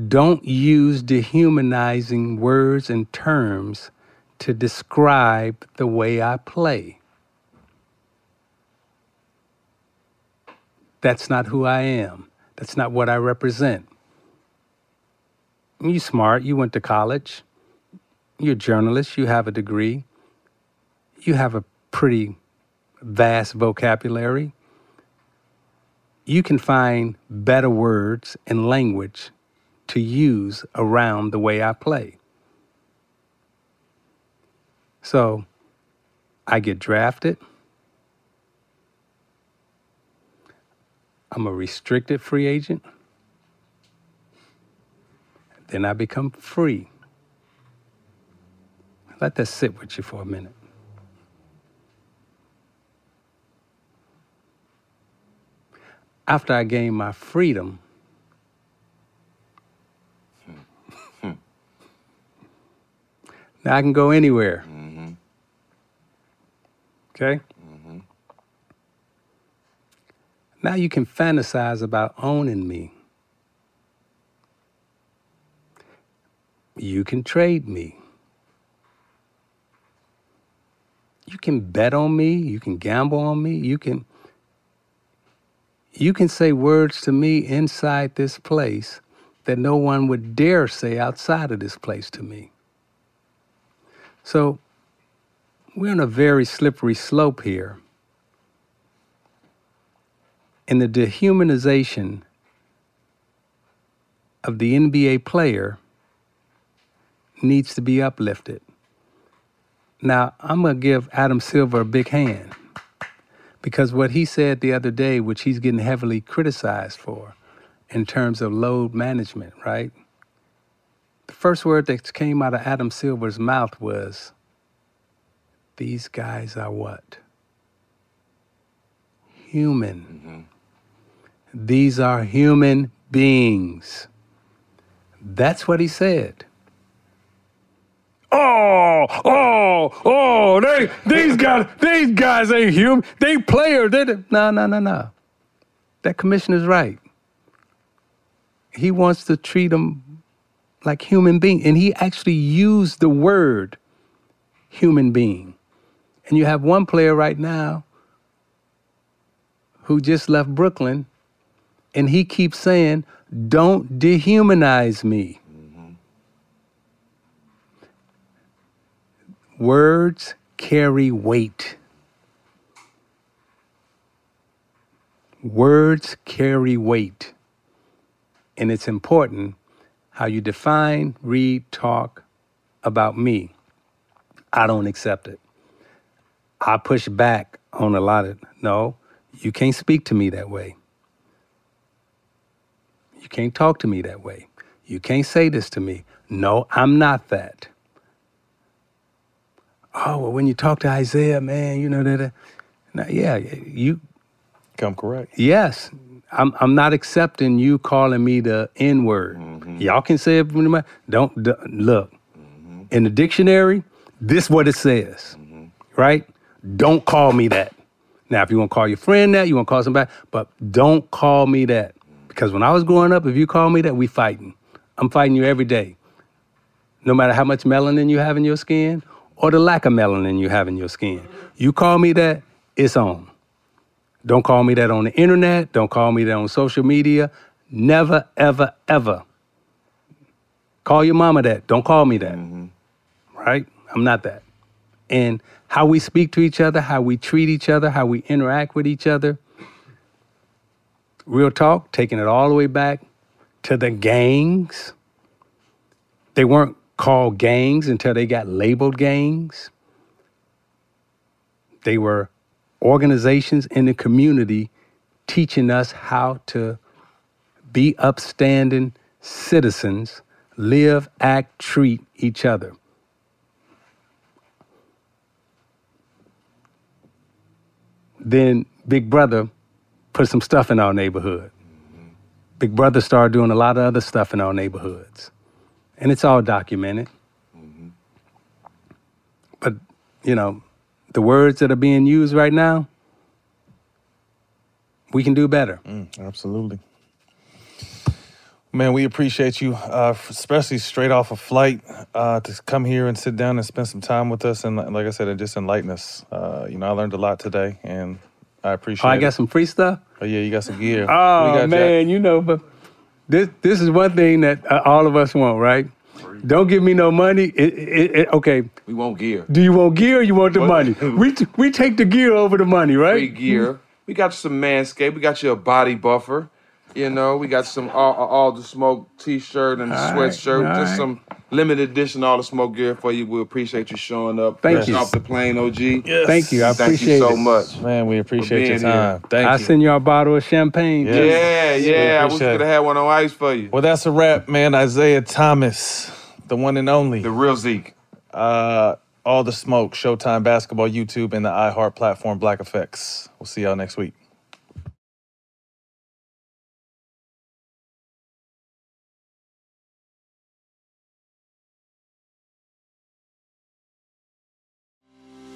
Don't use dehumanizing words and terms to describe the way I play. That's not who I am. That's not what I represent. You smart, you went to college. You're a journalist, you have a degree. You have a pretty vast vocabulary. You can find better words and language to use around the way I play. So I get drafted. I'm a restricted free agent. Then I become free. Let that sit with you for a minute. after I gained my freedom, hmm. now I can go anywhere. Mm-hmm. Okay? Mm-hmm. Now you can fantasize about owning me. You can trade me. You can bet on me. You can gamble on me. You can you can say words to me inside this place that no one would dare say outside of this place to me. So we're on a very slippery slope here. And the dehumanization of the NBA player needs to be uplifted. Now, I'm going to give Adam Silver a big hand because what he said the other day, which he's getting heavily criticized for in terms of load management, right? The first word that came out of Adam Silver's mouth was, These guys are what? Human. Mm-hmm. These are human beings. That's what he said. Oh, oh, oh, they these guys, these guys ain't human. They players. They no, no, no, no. That commissioner's right. He wants to treat them like human beings, and he actually used the word human being. And you have one player right now who just left Brooklyn, and he keeps saying, "Don't dehumanize me." Words carry weight. Words carry weight. And it's important how you define, read, talk about me. I don't accept it. I push back on a lot of, no, you can't speak to me that way. You can't talk to me that way. You can't say this to me. No, I'm not that oh well when you talk to Isiah man you know that uh, yeah you come correct. Yes. I'm i'm not accepting you calling me the n word. Mm-hmm. Y'all can say it from the- don't d- look. Mm-hmm. In the dictionary this what it says mm-hmm. right? Don't call me that. Now if you want to call your friend that you want to call somebody but don't call me that. Because when i was growing up if you call me that we fighting. I'm fighting you every day. No matter how much melanin you have in your skin or the lack of melanin you have in your skin. You call me that, it's on. Don't call me that on the internet. Don't call me that on social media. Never, ever, ever. Call your mama that. Don't call me that. Mm-hmm. Right? I'm not that. And how we speak to each other, how we treat each other, how we interact with each other. Real talk, taking it all the way back to the gangs. They weren't called gangs until they got labeled gangs. They were organizations in the community teaching us how to be upstanding citizens, live, act, treat each other. Then Big Brother put some stuff in our neighborhood. Big Brother started doing a lot of other stuff in our neighborhoods and it's all documented. But, you know, the words that are being used right now, we can do better. absolutely. Man, we appreciate you, uh, especially straight off a flight, uh, to come here and sit down and spend some time with us, and like I said, it just enlighten us. Uh, you know, I learned a lot today, and I appreciate. It. Oh, I it. got some free stuff. Oh yeah, you got some gear. Oh got, Jack? man, you know, but this this is one thing that uh, all of us want, right? Don't give me no money. It, it, it, okay. We want gear. Do you want gear or you want the What- money? We t- we take the gear over the money, right? Free gear. We got you some Manscaped. We got you a body buffer. You know, we got some all, all the smoke T-shirt and All right, sweatshirt. all just right. some limited edition all the smoke gear for you. We appreciate you showing up. Thank fresh you. Off the plane, OG. Thank you. I Thank appreciate you so it. much. Man, we appreciate your being here. time. Thank I you. send you a bottle of champagne. too. Yeah, yeah. I wish we appreciate could have had one on ice for you. Well, that's a wrap, man. Isiah Thomas, the one and only. The real Zeke. Uh, all the smoke, Showtime Basketball, YouTube, and the iHeart platform, Black Effects. We'll see y'all next week.